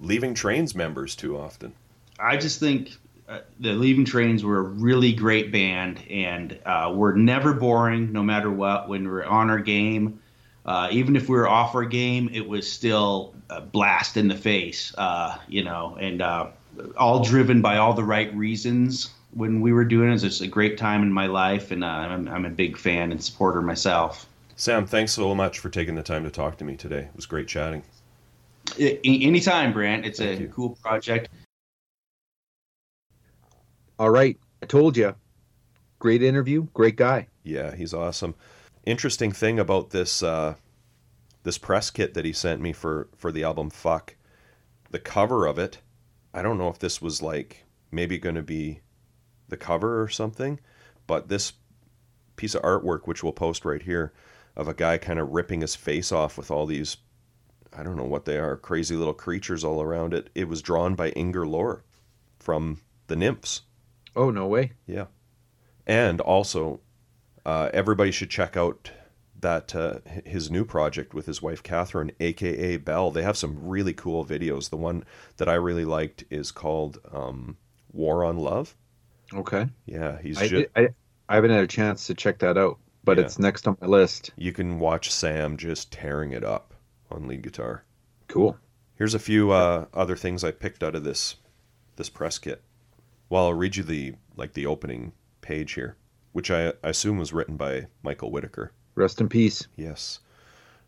Leaving Trains members too often. I just think uh, the Leaving Trains were a really great band, and uh, we're never boring, no matter what. When we're on our game, uh, even if we were off our game, it was still a blast in the face, uh, you know, and uh, all driven by all the right reasons. When we were doing it, it was just a great time in my life, and uh, I'm, I'm a big fan and supporter myself. Sam, thanks so much for taking the time to talk to me today. It was great chatting. I- anytime, Brant. It's Thank a you. cool project. All right, I told you. Great interview, great guy. Yeah, he's awesome. Interesting thing about this uh, this press kit that he sent me for for the album Fuck, the cover of it. I don't know if this was like maybe going to be the cover or something, but this piece of artwork, which we'll post right here, of a guy kind of ripping his face off with all these, I don't know what they are, crazy little creatures all around it. It was drawn by Inger Lorre from the Nymphs. Oh no way. Yeah. And also, uh, everybody should check out that uh, his new project with his wife Catherine, aka Belle. They have some really cool videos. The one that I really liked is called um, "War on Love." Okay. Yeah, he's I, ju- I, I haven't had a chance to check that out, but Yeah. it's next on my list. you can watch Sam just tearing it up on lead guitar. Cool. Here's a few uh, other things I picked out of this this press kit. Well, I'll read you the like the opening page here, which I, I assume was written by Michael Whitaker. Rest in peace. Yes.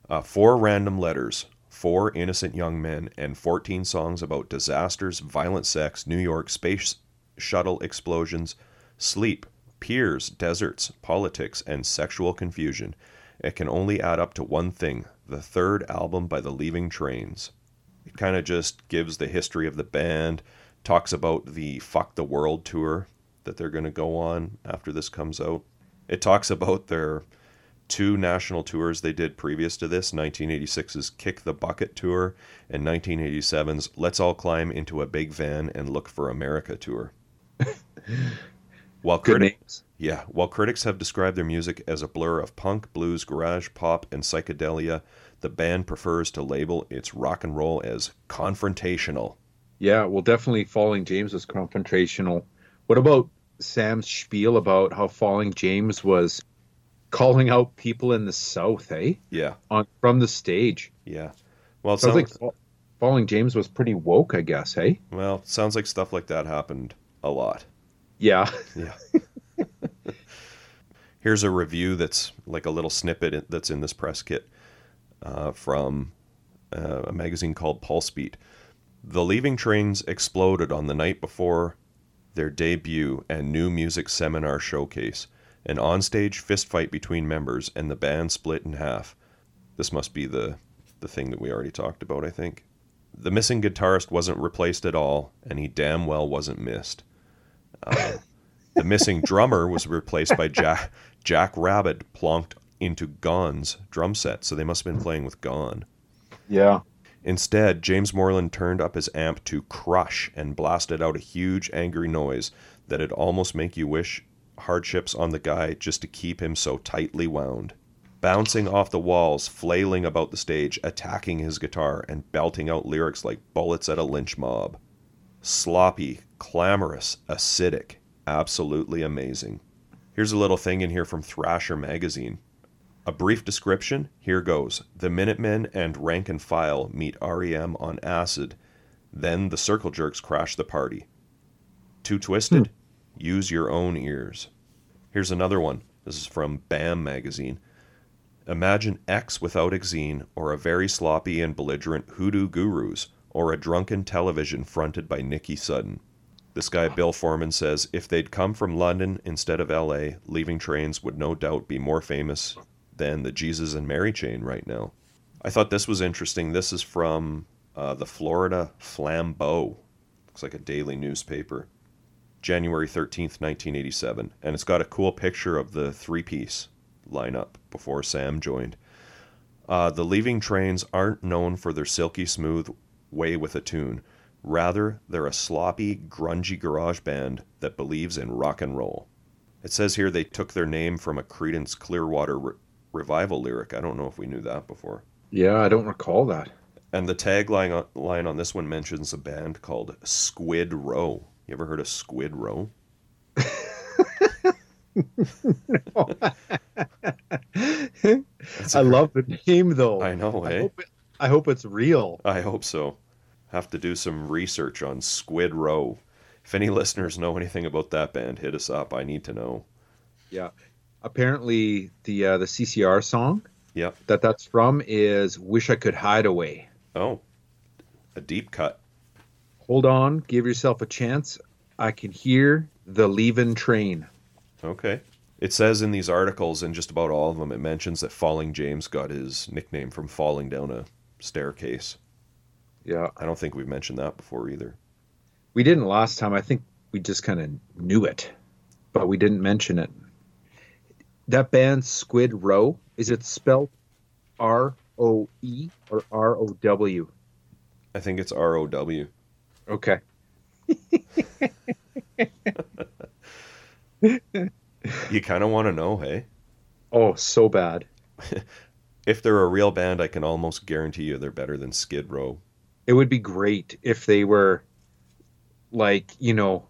Uh, four random letters, four innocent young men, and 14 songs about disasters, violent sex, New York, space shuttle explosions, sleep, peers, deserts, politics, and sexual confusion. It can only add up to one thing the third album by the Leaving Trains. It kind of just gives the history of the band, talks about the Fuck the World tour that they're going to go on after this comes out. It talks about their two national tours they did previous to this 1986's Kick the Bucket tour and 1987's Let's All Climb into a Big Van and Look for America tour. while critics, yeah, while critics have described their music as a blur of punk, blues, garage, pop, and psychedelia, the band prefers to label its rock and roll as confrontational. Yeah, well, definitely Falling James was confrontational. What about Sam's spiel about how Falling James was calling out people in the South, eh? Yeah, On from the stage. yeah. Well, it Sounds sounds like Fa- Falling James was pretty woke, I guess, hey? well, sounds like stuff like that happened a lot. Yeah. Yeah. Here's a review that's like a little snippet that's in this press kit uh, from uh, a magazine called Pulse Beat. The Leaving Trains exploded on the night before their debut and new music seminar showcase. An onstage fistfight between members and the band split in half. This must be the the thing that we already talked about, I think. The missing guitarist wasn't replaced at all, and he damn well wasn't missed. Uh, the missing drummer was replaced by Jack Jack Rabbit, plonked into Gone's drum set, so they must have been playing with Gone. Yeah. Instead, James Moreland turned up his amp to crush and blasted out a huge angry noise that'd almost make you wish hardships on the guy just to keep him so tightly wound. Bouncing off the walls, flailing about the stage, attacking his guitar, and belting out lyrics like bullets at a lynch mob. Sloppy, clamorous, acidic, absolutely amazing. Here's a little thing in here from Thrasher magazine. A brief description here goes. The Minutemen and Rank and File meet REM on acid. Then the Circle Jerks crash the party. Too twisted? Hmm. Use your own ears. Here's another one. This is from BAM magazine. Imagine X without Exene, or a very sloppy and belligerent hoodoo gurus, or a drunken television fronted by Nikki Sudden. This guy, Bill Foreman, says if they'd come from London instead of LA, leaving trains would no doubt be more famous than the Jesus and Mary chain right now. I thought this was interesting. This is from uh, the Florida Flambeau. Looks like a daily newspaper. January 13th, 1987. And it's got a cool picture of the three piece lineup before Sam joined. Uh, the leaving trains aren't known for their silky smooth way with a tune. Rather, they're a sloppy, grungy garage band that believes in rock and roll. It says here they took their name from a Creedence Clearwater revival lyric. I don't know if we knew that before. Yeah, I don't recall that. And the tagline on, line on this one mentions a band called Squid Row. You ever heard of Squid Row? I love the name though. I know, I eh? hope, it, I hope it's real. I hope so. Have to do some research on Squid Row. If any listeners know anything about that band, hit us up. I need to know. Yeah. Apparently, the uh, the CCR song Yep. that that's from is "Wish I Could Hide Away." Oh, a deep cut. Hold on, give yourself a chance. I can hear the leaving train. Okay. It says in these articles, and just about all of them, it mentions that Falling James got his nickname from falling down a staircase. Yeah, I don't think we've mentioned that before either. we didn't last time. I think we just kind of knew it, but we didn't mention it. That band Squid Row is it spelled R O E or R O W? I think it's R O W. Okay. You kind of want to know, hey? Oh, so bad. If they're a real band, I can almost guarantee you they're better than Skid Row. It would be great if they were like, you know,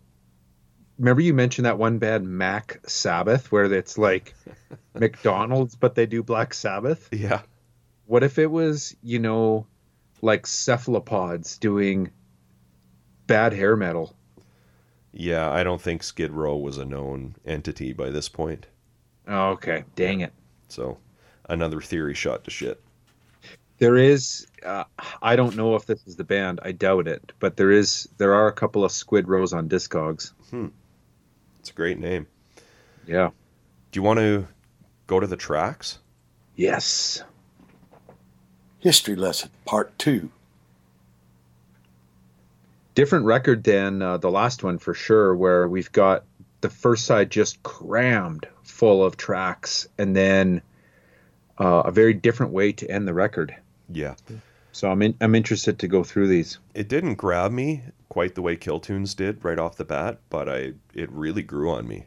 remember you mentioned that one band Mac Sabbath where it's like McDonald's but they do Black Sabbath? Yeah. What if it was, you know, like cephalopods doing bad hair metal? Yeah, I don't think Skid Row was a known entity by this point. Oh, okay. Dang it. So, another theory shot to shit. There is uh, I don't know if this is the band. I doubt it, but there is there are a couple of Squid Rows on Discogs. It's a great name. Yeah. Do you want to go to the tracks? Yes. History lesson, part two. different record than uh, the last one for sure where we've got the first side just crammed full of tracks and then uh, a very different way to end the record Yeah. So i'm in, i'm interested to go through these It didn't grab me quite the way Kill Tunes did right off the bat, but I it really grew on me.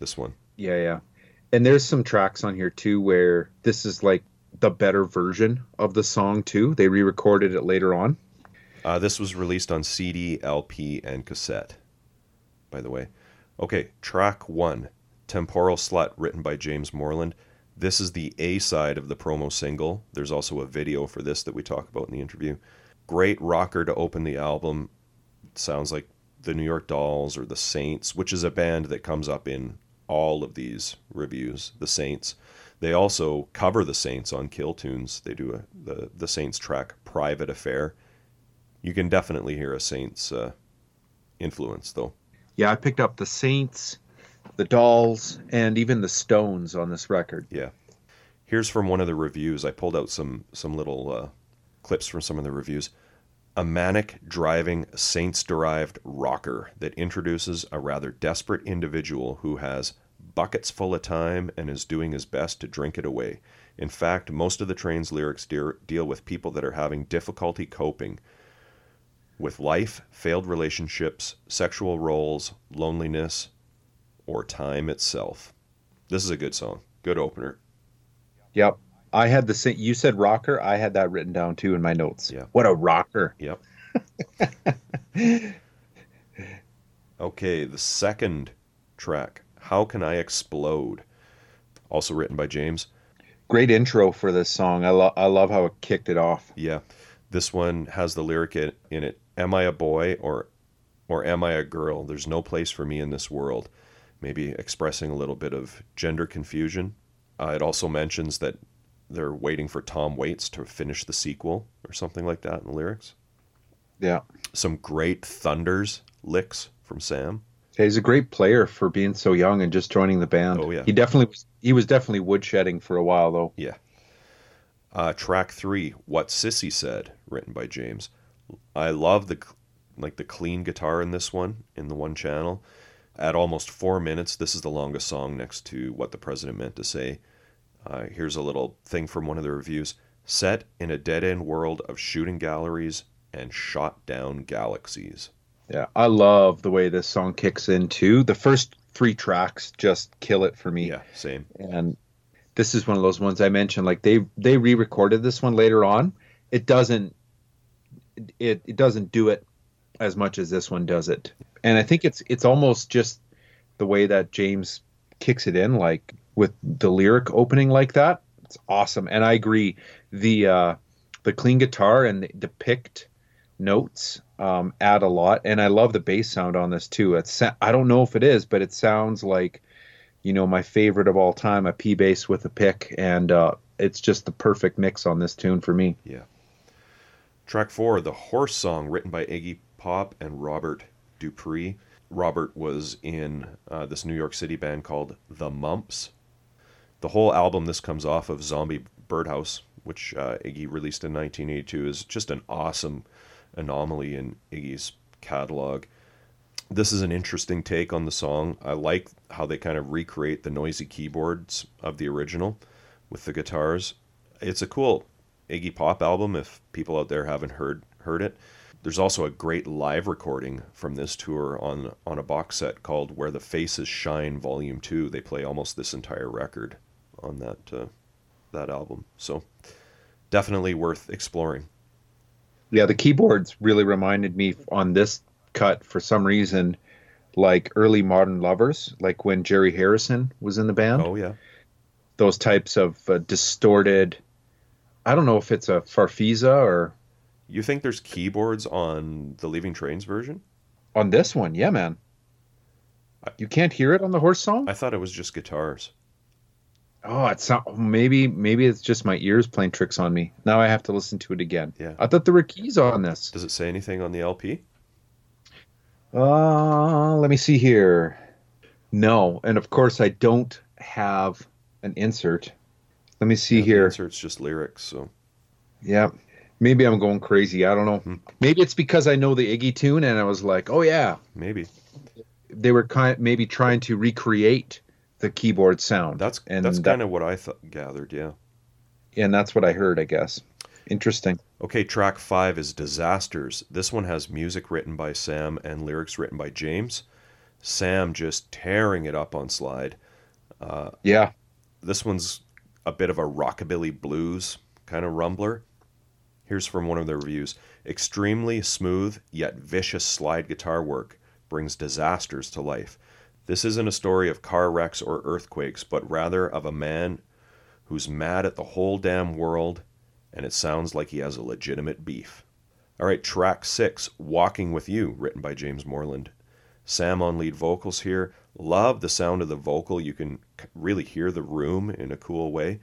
This one. yeah yeah and there's some tracks on here too where this is like the better version of the song too they re-recorded it later on Uh, this was released on CD, LP, and cassette, by the way. Okay, track one Temporal Slut, written by James Moreland. This is the A side of the promo single. There's also a video for this that we talk about in the interview. Great rocker to open the album. Sounds like the New York Dolls or the Saints, which is a band that comes up in all of these reviews. The Saints. They also cover the Saints on Kill Tunes. They do a, the the Saints track "Private Affair." You can definitely hear a Saints uh, influence, though. yeah i picked up the saints the dolls and even the stones on this record Yeah. Here's from one of the reviews. I pulled out some some little uh, clips from some of the reviews. A manic, driving, Saints-derived rocker that introduces a rather desperate individual who has buckets full of time and is doing his best to drink it away. In fact, most of the train's lyrics deal, deal with people that are having difficulty coping with life, failed relationships, sexual roles, loneliness, or time itself. This is a good song. Good opener. Yep. I had the same. You said rocker. I had that written down too in my notes. Yeah. What a rocker. Yep. okay, the second track, How Can I Explode? Also written by James. Great intro for this song. I love. I love how it kicked it off. Yeah. This one has the lyric in, in it Am I a boy or, or am I a girl? There's no place for me in this world. Maybe expressing a little bit of gender confusion. Uh, it also mentions that they're waiting for Tom Waits to finish the sequel or something like that in the lyrics. Yeah. Some great thunders licks from Sam. He's a great player for being so young and just joining the band. Oh, yeah. He definitely was. He was definitely woodshedding for a while though. Yeah. Uh, track three, "What Sissy Said," written by James. I love the like the clean guitar in this one in the one channel. At almost four minutes, this is the longest song next to "What the President Meant to Say." Uh, here's a little thing from one of the reviews: set in a dead-end world of shooting galleries and shot down galaxies. Yeah. I love the way this song kicks in too. The first three tracks just kill it for me. Yeah, same. And this is one of those ones I mentioned. Like they they re-recorded this one later on. It doesn't. It it doesn't do it as much as this one does it. And I think it's it's almost just the way that James kicks it in, like with the lyric opening like that. It's awesome. And I agree. The uh, the clean guitar and the, the picked notes um, add a lot. And I love the bass sound on this too. It's I don't know if it is, but it sounds like you know my favorite of all time, a P bass with a pick, and uh, it's just the perfect mix on this tune for me. Yeah. Track four, The Horse Song, written by Iggy Pop and Robert Duprey. Robert was in uh, this New York City band called The Mumps. The whole album, this comes off of Zombie Birdhouse, which uh, Iggy released in 1982, is just an awesome anomaly in Iggy's catalog. This is an interesting take on the song. I like how they kind of recreate the noisy keyboards of the original with the guitars. It's a cool Iggy Pop album if people out there haven't heard heard it. There's also a great live recording from this tour on on a box set called Where the Faces Shine Volume 2. They play almost this entire record on that uh, that album. So definitely worth exploring. Yeah, the keyboards really reminded me on this cut for some reason like early modern lovers, like when Jerry Harrison was in the band. Oh yeah. Those types of uh, distorted I don't know if it's a Farfisa or You think there's keyboards on the Leaving Trains version? on this one. Yeah, man. I- You can't hear it on the horse song? I thought it was just guitars. Oh, it's not, maybe maybe it's just my ears playing tricks on me. Now I have to listen to it again. Yeah. I thought there were keys on this. Does it say anything on the LP? Uh, let me see here. No, and of course I don't have an insert. Let me see Yeah, the here. insert's just lyrics, so Yeah. Maybe I'm going crazy. I don't know. Hmm. Maybe it's because I know the Iggy tune and I was like, "Oh yeah." maybe. They were kind of maybe trying to recreate the keyboard sound. That's and that's that- kind of what I th- gathered, yeah. and that's what I heard, I guess. Interesting. Okay, track 5 is Disasters. This one has music written by Sam and lyrics written by James. Sam just tearing it up on slide. Uh, Yeah. This one's a bit of a rockabilly blues kind of rumbler. Here's from one of the reviews. Extremely smooth yet vicious slide guitar work brings disasters to life. This isn't a story of car wrecks or earthquakes, but rather of a man who's mad at the whole damn world, and it sounds like he has a legitimate beef. All right, track six, Walking with You, written by James Moreland. Sam on lead vocals here. Love the sound of the vocal. You can really hear the room in a cool way.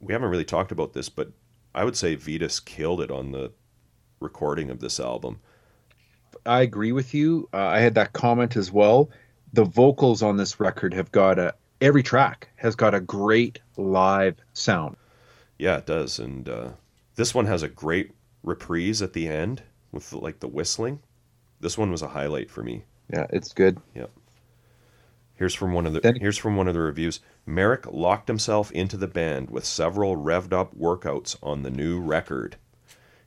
We haven't really talked about this, but I would say Vitus killed it on the recording of this album. I agree with you. Uh, I had that comment as well. The vocals on this record have got a every track has got a great live sound. Yeah, it does. And uh, this one has a great reprise at the end with like the whistling. This one was a highlight for me. Yeah, it's good. Yep. Here's from one of the Then- here's from one of the reviews. Merrick locked himself into the band with several revved up workouts on the new record.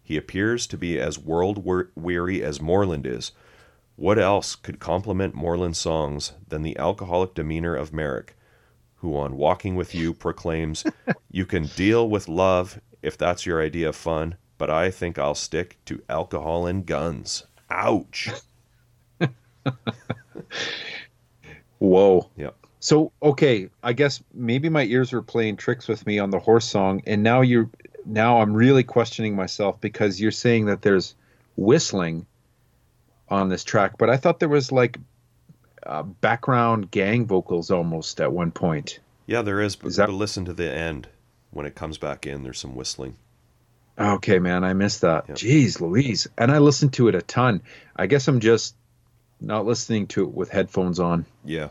He appears to be as world weary as Moreland is. What else could complement Moreland's songs than the alcoholic demeanor of Merrick, who on Walking with You proclaims, "You can deal with love if that's your idea of fun, but I think I'll stick to alcohol and guns." Ouch. Whoa. Yeah. So okay, I guess maybe my ears were playing tricks with me on the horse song, and now you're now I'm really questioning myself because you're saying that there's whistling on this track, but I thought there was like uh, background gang vocals almost at one point. Yeah, there is, but, Is that- but listen to the end. When it comes back in, there's some whistling. Okay, man, I missed that. Yep. Jeez, Louise, and I listened to it a ton. I guess I'm just not listening to it with headphones on. Yeah.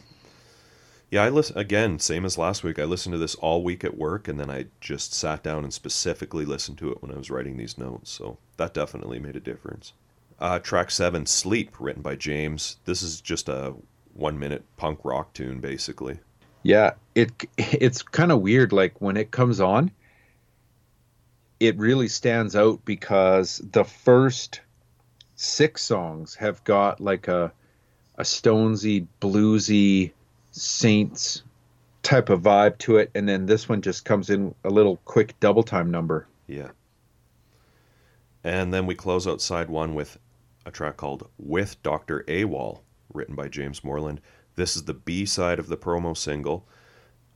Yeah, I listen again, same as last week. I listened to this all week at work and then I just sat down and specifically listened to it when I was writing these notes. So that definitely made a difference. Uh, track 7, Sleep, written by James. This is just a 1 minute punk rock tune basically. Yeah, it it's kind of weird. Like when it comes on, it really stands out because the first six songs have got like a a Stonesy, bluesy, Saints type of vibe to it, and then this one just comes in a little quick double time number. Yeah. And then we close out side 1 with a track called With Dr. AWOL, written by James Moreland. This is the B side of the promo single.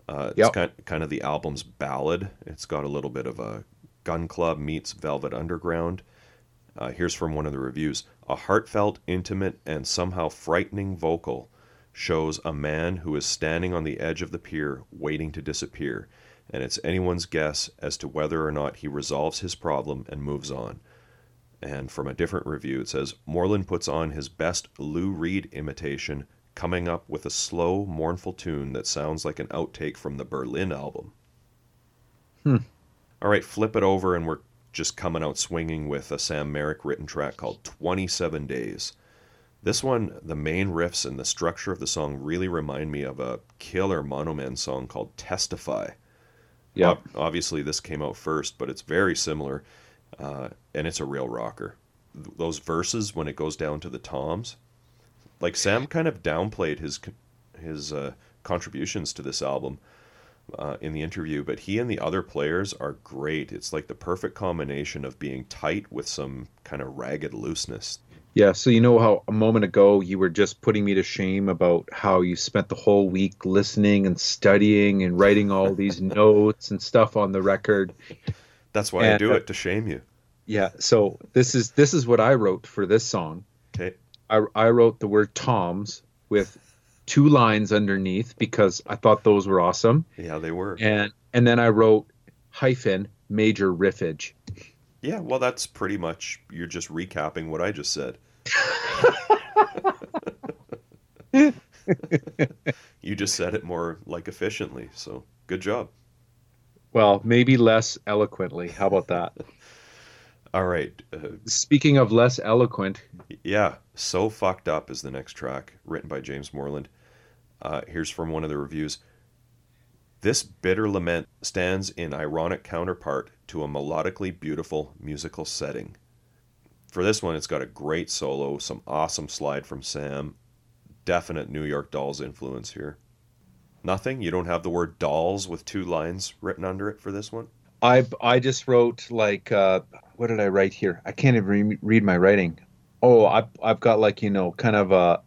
Uh, it's Yep. kind, kind of the album's ballad. It's got a little bit of a Gun Club meets Velvet Underground. Uh, here's from one of the reviews A heartfelt, intimate, and somehow frightening vocal shows a man who is standing on the edge of the pier waiting to disappear, and it's anyone's guess as to whether or not he resolves his problem and moves on. And from a different review, it says Moreland puts on his best Lou Reed imitation, coming up with a slow, mournful tune that sounds like an outtake from the Berlin album. Hmm. All right, flip it over, and we're just coming out swinging with a Sam Merrick written track called 27 Days. This one, the main riffs and the structure of the song really remind me of a killer Monoman song called Testify. Yeah. Ob- obviously, this came out first, but it's very similar, uh, and it's a real rocker. Th- Those verses, when it goes down to the toms, like Sam kind of downplayed his his uh, contributions to this album uh, in the interview, but he and the other players are great. It's like the perfect combination of being tight with some kind of ragged looseness. Yeah, so you know how a moment ago you were just putting me to shame about how you spent the whole week listening and studying and writing all these notes and stuff on the record. That's why I do it to shame you. Yeah, so this is this is what I wrote for this song. Okay. I I wrote the word toms with two lines underneath because I thought those were awesome. Yeah, they were. And and then I wrote hyphen major riffage. Yeah, well, that's pretty much you're just recapping what I just said. you just said it more like efficiently, so good job. Well, maybe less eloquently. How about that? All right. Uh, Speaking of less eloquent, yeah, So Fucked Up is the next track, written by James Moreland. Uh, here's from one of the reviews. This bitter lament stands in ironic counterpart to a melodically beautiful musical setting. For this one, it's got a great solo, some awesome slide from Sam, definite New York Dolls influence here. Nothing? You don't have the word dolls with two lines written under it for this one? I I just wrote like uh, what did I write here? I can't even re- read my writing. Oh, I I've got like you know kind of a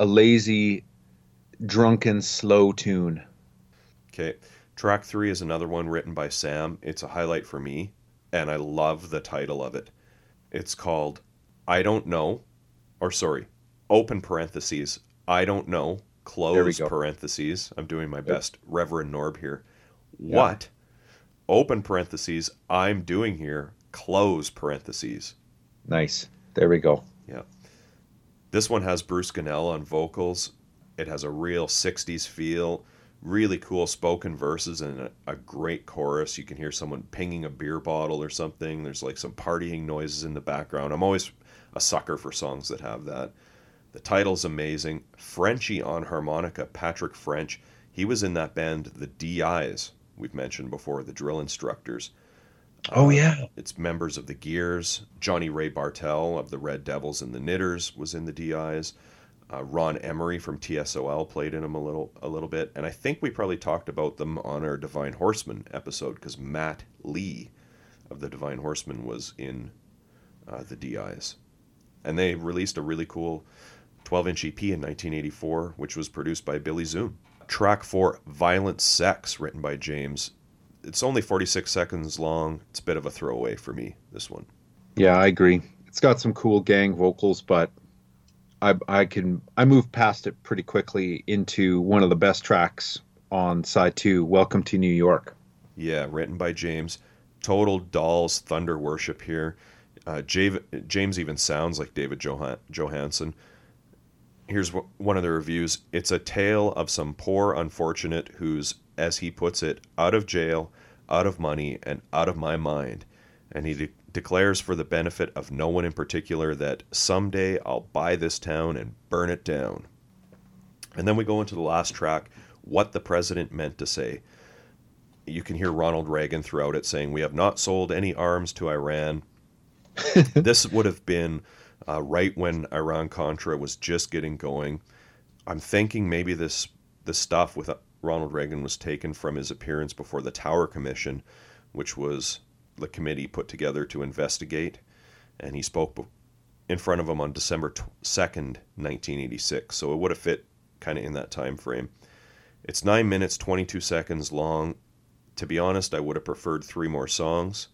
a lazy, drunken slow tune. Okay. Track three is another one written by Sam. It's a highlight for me, and I love the title of it. It's called I Don't Know, or sorry, open parentheses, I Don't Know, close parentheses. I'm doing my best. Reverend Norb here. What? Open parentheses, I'm doing here, close parentheses. Nice. There we go. Yeah. This one has Bruce Scannell on vocals. It has a real 60s feel, really cool spoken verses, and a, a great chorus. You can hear someone pinging a beer bottle or something. There's like some partying noises in the background. I'm always a sucker for songs that have that. The title's amazing. Frenchy on harmonica, Patrick French. He was in that band, the DIs, we've mentioned before, the drill instructors. Oh uh, yeah. It's members of the Gears. Johnny Ray Bartel of the Red Devils and the Knitters was in the DIs. Uh, Ron Emory from TSOL played in them a little, a little bit, and I think we probably talked about them on our Divine Horsemen episode because Matt Lee of the Divine Horsemen was in uh, the DIs, and they released a really cool 12-inch EP in 1984, which was produced by Billy Zoom. Track four, "Violent Sex," written by James it's only 46 seconds long. It's a bit of a throwaway for me, this one. Yeah, I agree. It's got some cool gang vocals, but I I can I move past it pretty quickly into one of the best tracks on side two, "Welcome to New York." Yeah, written by James. Total Dolls Thunder Worship here. Uh, James even sounds like David Johan- Johansen. Here's one of the reviews. It's a tale of some poor unfortunate who's, as he puts it, out of jail, out of money, and out of my mind. And he de- declares for the benefit of no one in particular that someday I'll buy this town and burn it down. And then we go into the last track, What the President Meant to Say. You can hear Ronald Reagan throughout it saying, We have not sold any arms to Iran. this would have been uh, right when Iran Contra was just getting going. I'm thinking maybe this this stuff with uh, Ronald Reagan was taken from his appearance before the Tower Commission, which was the committee put together to investigate, and he spoke in front of them on December 2nd, 1986. So it would have fit kind of in that time frame. It's 9 minutes 22 seconds long. To be honest, I would have preferred three more songs,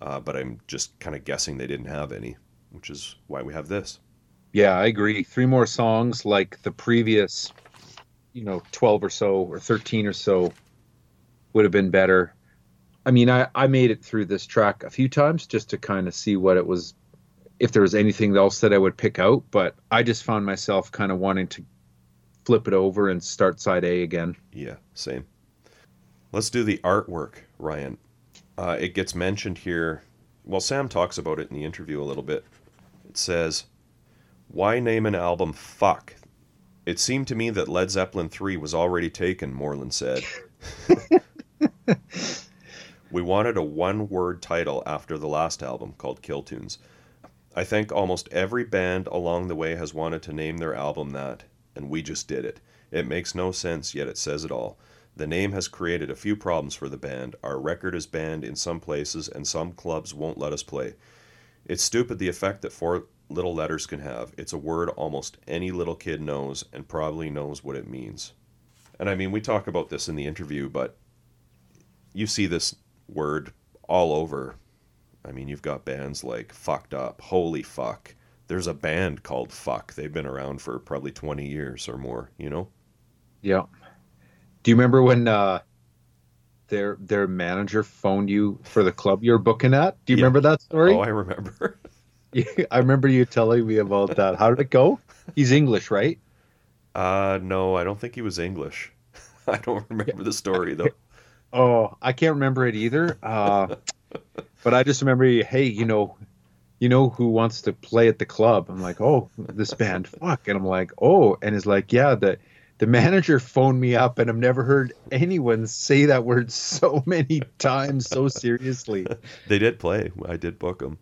uh, but I'm just kind of guessing they didn't have any, which is why we have this. Yeah, I agree. Three more songs like the previous, you know, 12 or so or 13 or so would have been better. I mean, I, I made it through this track a few times just to kind of see what it was, if there was anything else that I would pick out, but I just found myself kind of wanting to flip it over and start side A again. Yeah, same. Let's do the artwork, Ryan. Uh, it gets mentioned here. Well, Sam talks about it in the interview a little bit. It says, Why name an album Fuck? It seemed to me that Led Zeppelin 3 was already taken, Moreland said. we wanted a one word title after the last album called Kill Tunes. I think almost every band along the way has wanted to name their album that, and we just did it. It makes no sense, yet it says it all. The name has created a few problems for the band. Our record is banned in some places, and some clubs won't let us play. It's stupid the effect that four little letters can have. It's a word almost any little kid knows and probably knows what it means. And I mean, we talk about this in the interview, but you see this word all over. I mean, you've got bands like Fucked Up, Holy Fuck. There's a band called Fuck. They've been around for probably 20 years or more, you know? Yeah. Do you remember when uh, their their manager phoned you for the club you're booking at? Do you Yeah. remember that story? Oh, I remember. I remember you telling me about that. How did it go? He's English, right? Uh, no, I don't think he was English. I don't remember the story though. Oh, I can't remember it either. Uh, but I just remember, hey, you know, you know who wants to play at the club? I'm like, oh, this band, fuck, and I'm like, oh, and he's like, yeah, the the manager phoned me up, and I've never heard anyone say that word so many times so seriously. They did play. I did book them.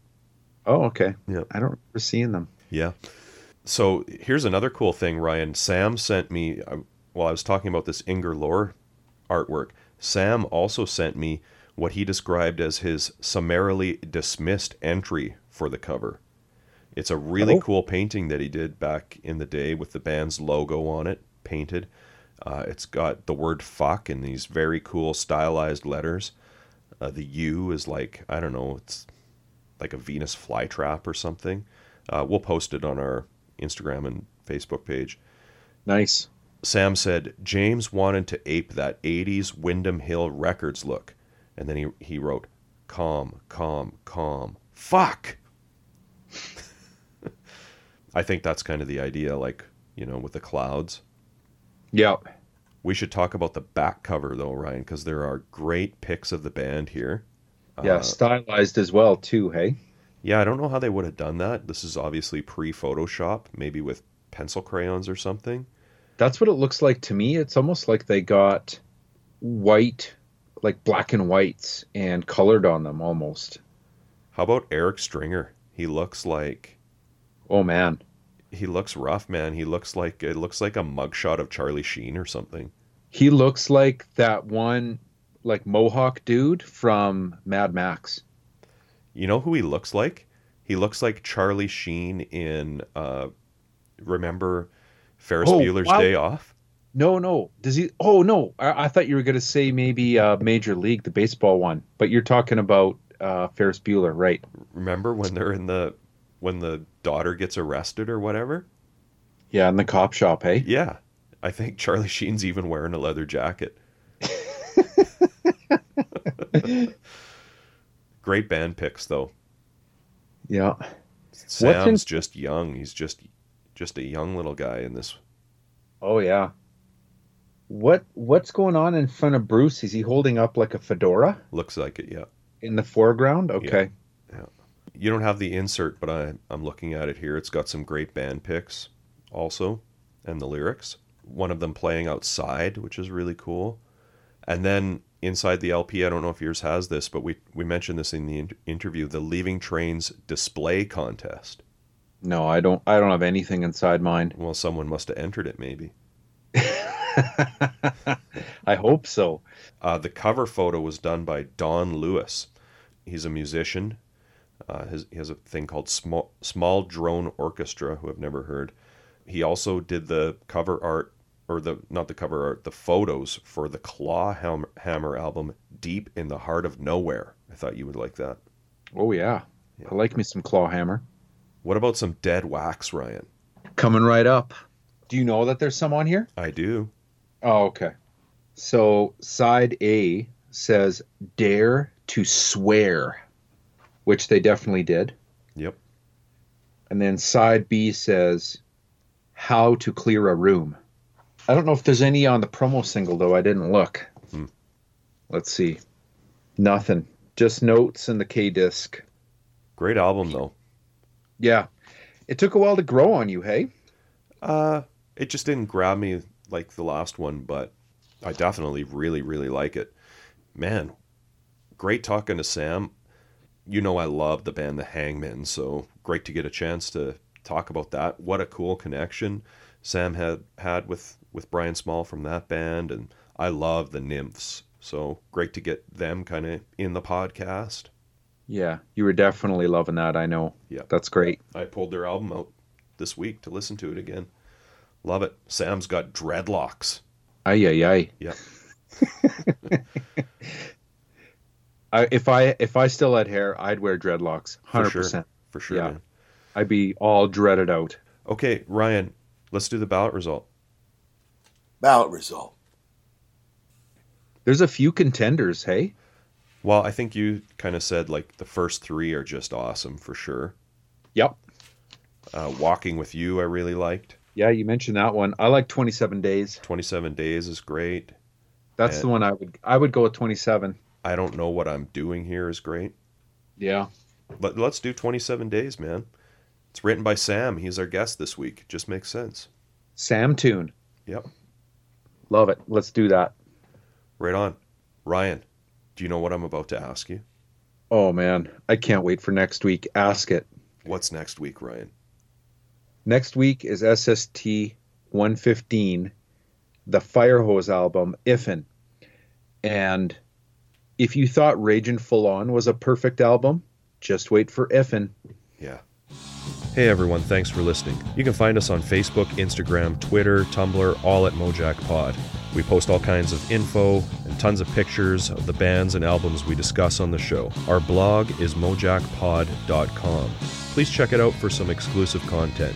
Oh, okay. Yeah. I don't remember seeing them. Yeah. So here's another cool thing, Ryan. Sam sent me, uh, while I was talking about this Inger Lorre artwork, Sam also sent me what he described as his summarily dismissed entry for the cover. It's a really Oh. cool painting that he did back in the day with the band's logo on it painted. Uh, it's got the word fuck in these very cool stylized letters. Uh, the U is like, I don't know, it's like a Venus flytrap or something. Uh, we'll post it on our Instagram and Facebook page. Nice. Sam said James wanted to ape that 80s Windham Hill Records look. And then he, he wrote, calm, calm, calm. Fuck! I think that's kind of the idea, like, you know, with the clouds. Yeah. We should talk about the back cover, though, Ryan, because there are great pics of the band here. Yeah. Uh, stylized as well, too. Hey. Yeah, I don't know how they would have done that. This is obviously pre Photoshop, maybe with pencil crayons or something. That's what it looks like to me. It's almost like they got white, like black and whites, and colored on them almost. How about Eric Stringer? He looks like Oh man. he looks rough, man. He looks like it looks like a mugshot of Charlie Sheen or something. He looks like that one like Mohawk dude from Mad Max. You know who he looks like? He looks like Charlie Sheen in uh remember Ferris Oh, Bueller's wow. Day Off? No, no. Does he Oh no. I, I thought you were gonna say maybe uh Major League, the baseball one. But you're talking about uh Ferris Bueller, right? Remember when they're in the when the daughter gets arrested or whatever? Yeah, in the cop shop, hey? Yeah. I think Charlie Sheen's even wearing a leather jacket. Great band picks though. Yeah. Sam's in- just young. He's just just a young little guy in this. Oh yeah. What what's going on in front of Bruce? Is he holding up like a fedora Looks like it, yeah. in the foreground? Okay. Yeah. You don't have the insert, but I, I'm looking at it here. It's got some great band picks also, and the lyrics. One of them playing outside, which is really cool. And then inside the LP, I don't know if yours has this, but we, we mentioned this in the in- interview the Leaving Trains display contest. No, I don't I don't have anything inside mine. Well, someone must have entered it, maybe. I hope so. Uh, the cover photo was done by Don Lewis. He's a musician. Uh, his, he has a thing called Small, Small Drone Orchestra, who I've never heard. He also did the cover art, or the not the cover art, the photos for the Claw Ham- Hammer album, Deep in the Heart of Nowhere. I thought you would like that. Oh yeah. Yeah. I like me some Clawhammer. What about some Dead Wax, Ryan? Coming right up. Do you know that there's some on here? I do. Oh, okay. So side A says dare to swear, which they definitely did. Yep. And then side B says how to clear a room. I don't know if there's any on the promo single though. I didn't look. Hmm. Let's see. Nothing. Just notes in the K disc. Great album, though. Yeah. It took a while to grow on you, hey? Uh, it just didn't grab me like the last one, but I definitely really, really like it. Man, great talking to Sam. You know, I love the band The Hangmen, so great to get a chance to talk about that. What a cool connection Sam had had with with Brian Small from that band, and I love the Nymphs. So great to get them kind of in the podcast. Yeah, you were definitely loving that. I know. Yeah. That's great. I pulled their album out this week to listen to it again. Love it. Sam's got dreadlocks. Ay, ay, ay. Yeah. I, if I if I still had hair, I'd wear dreadlocks. Hundred percent For sure, Yeah. man. I'd be all dreaded out. Okay, Ryan, let's do the ballot result. Ballot result. There's a few contenders, hey? Well, I think you kind of said like the first three are just awesome for sure. Yep. Uh, Walking with You, I really liked. Yeah, you mentioned that one. I like 27 days. 27 Days is great. That's Yeah. the one I would I would go with 27. I Don't Know What I'm Doing Here is great. Yeah. But let's do 27 Days, man. It's written by Sam. He's our guest this week. It Just makes sense. Sam tune. Yep. Love it. Let's do that. Right on. Ryan, do you know what I'm about to ask you? Oh man, I can't wait for next week. Ask it. What's next week, Ryan? Next week is SST 115, the fIREHOSE album, If'n. And if you thought Ragin' Full On was a perfect album, just wait for If'n. Yeah. Hey everyone, thanks for listening. You can find us on Facebook, Instagram, Twitter, Tumblr, all at Mojack Pod. We post all kinds of info tons of pictures of the bands and albums we discuss on the show. Our blog is mojackpod.com. Please check it out for some exclusive content.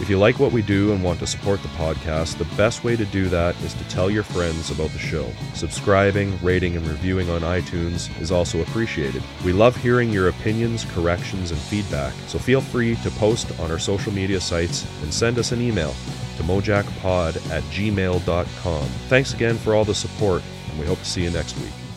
If you like what we do and want to support the podcast, the best way to do that is to tell your friends about the show. Subscribing, rating, and reviewing on iTunes is also appreciated. We love hearing your opinions, corrections, and feedback, so feel free to post on our social media sites and send us an email to mojackpod at gmail.com. Thanks again for all the support, and we hope to see you next week.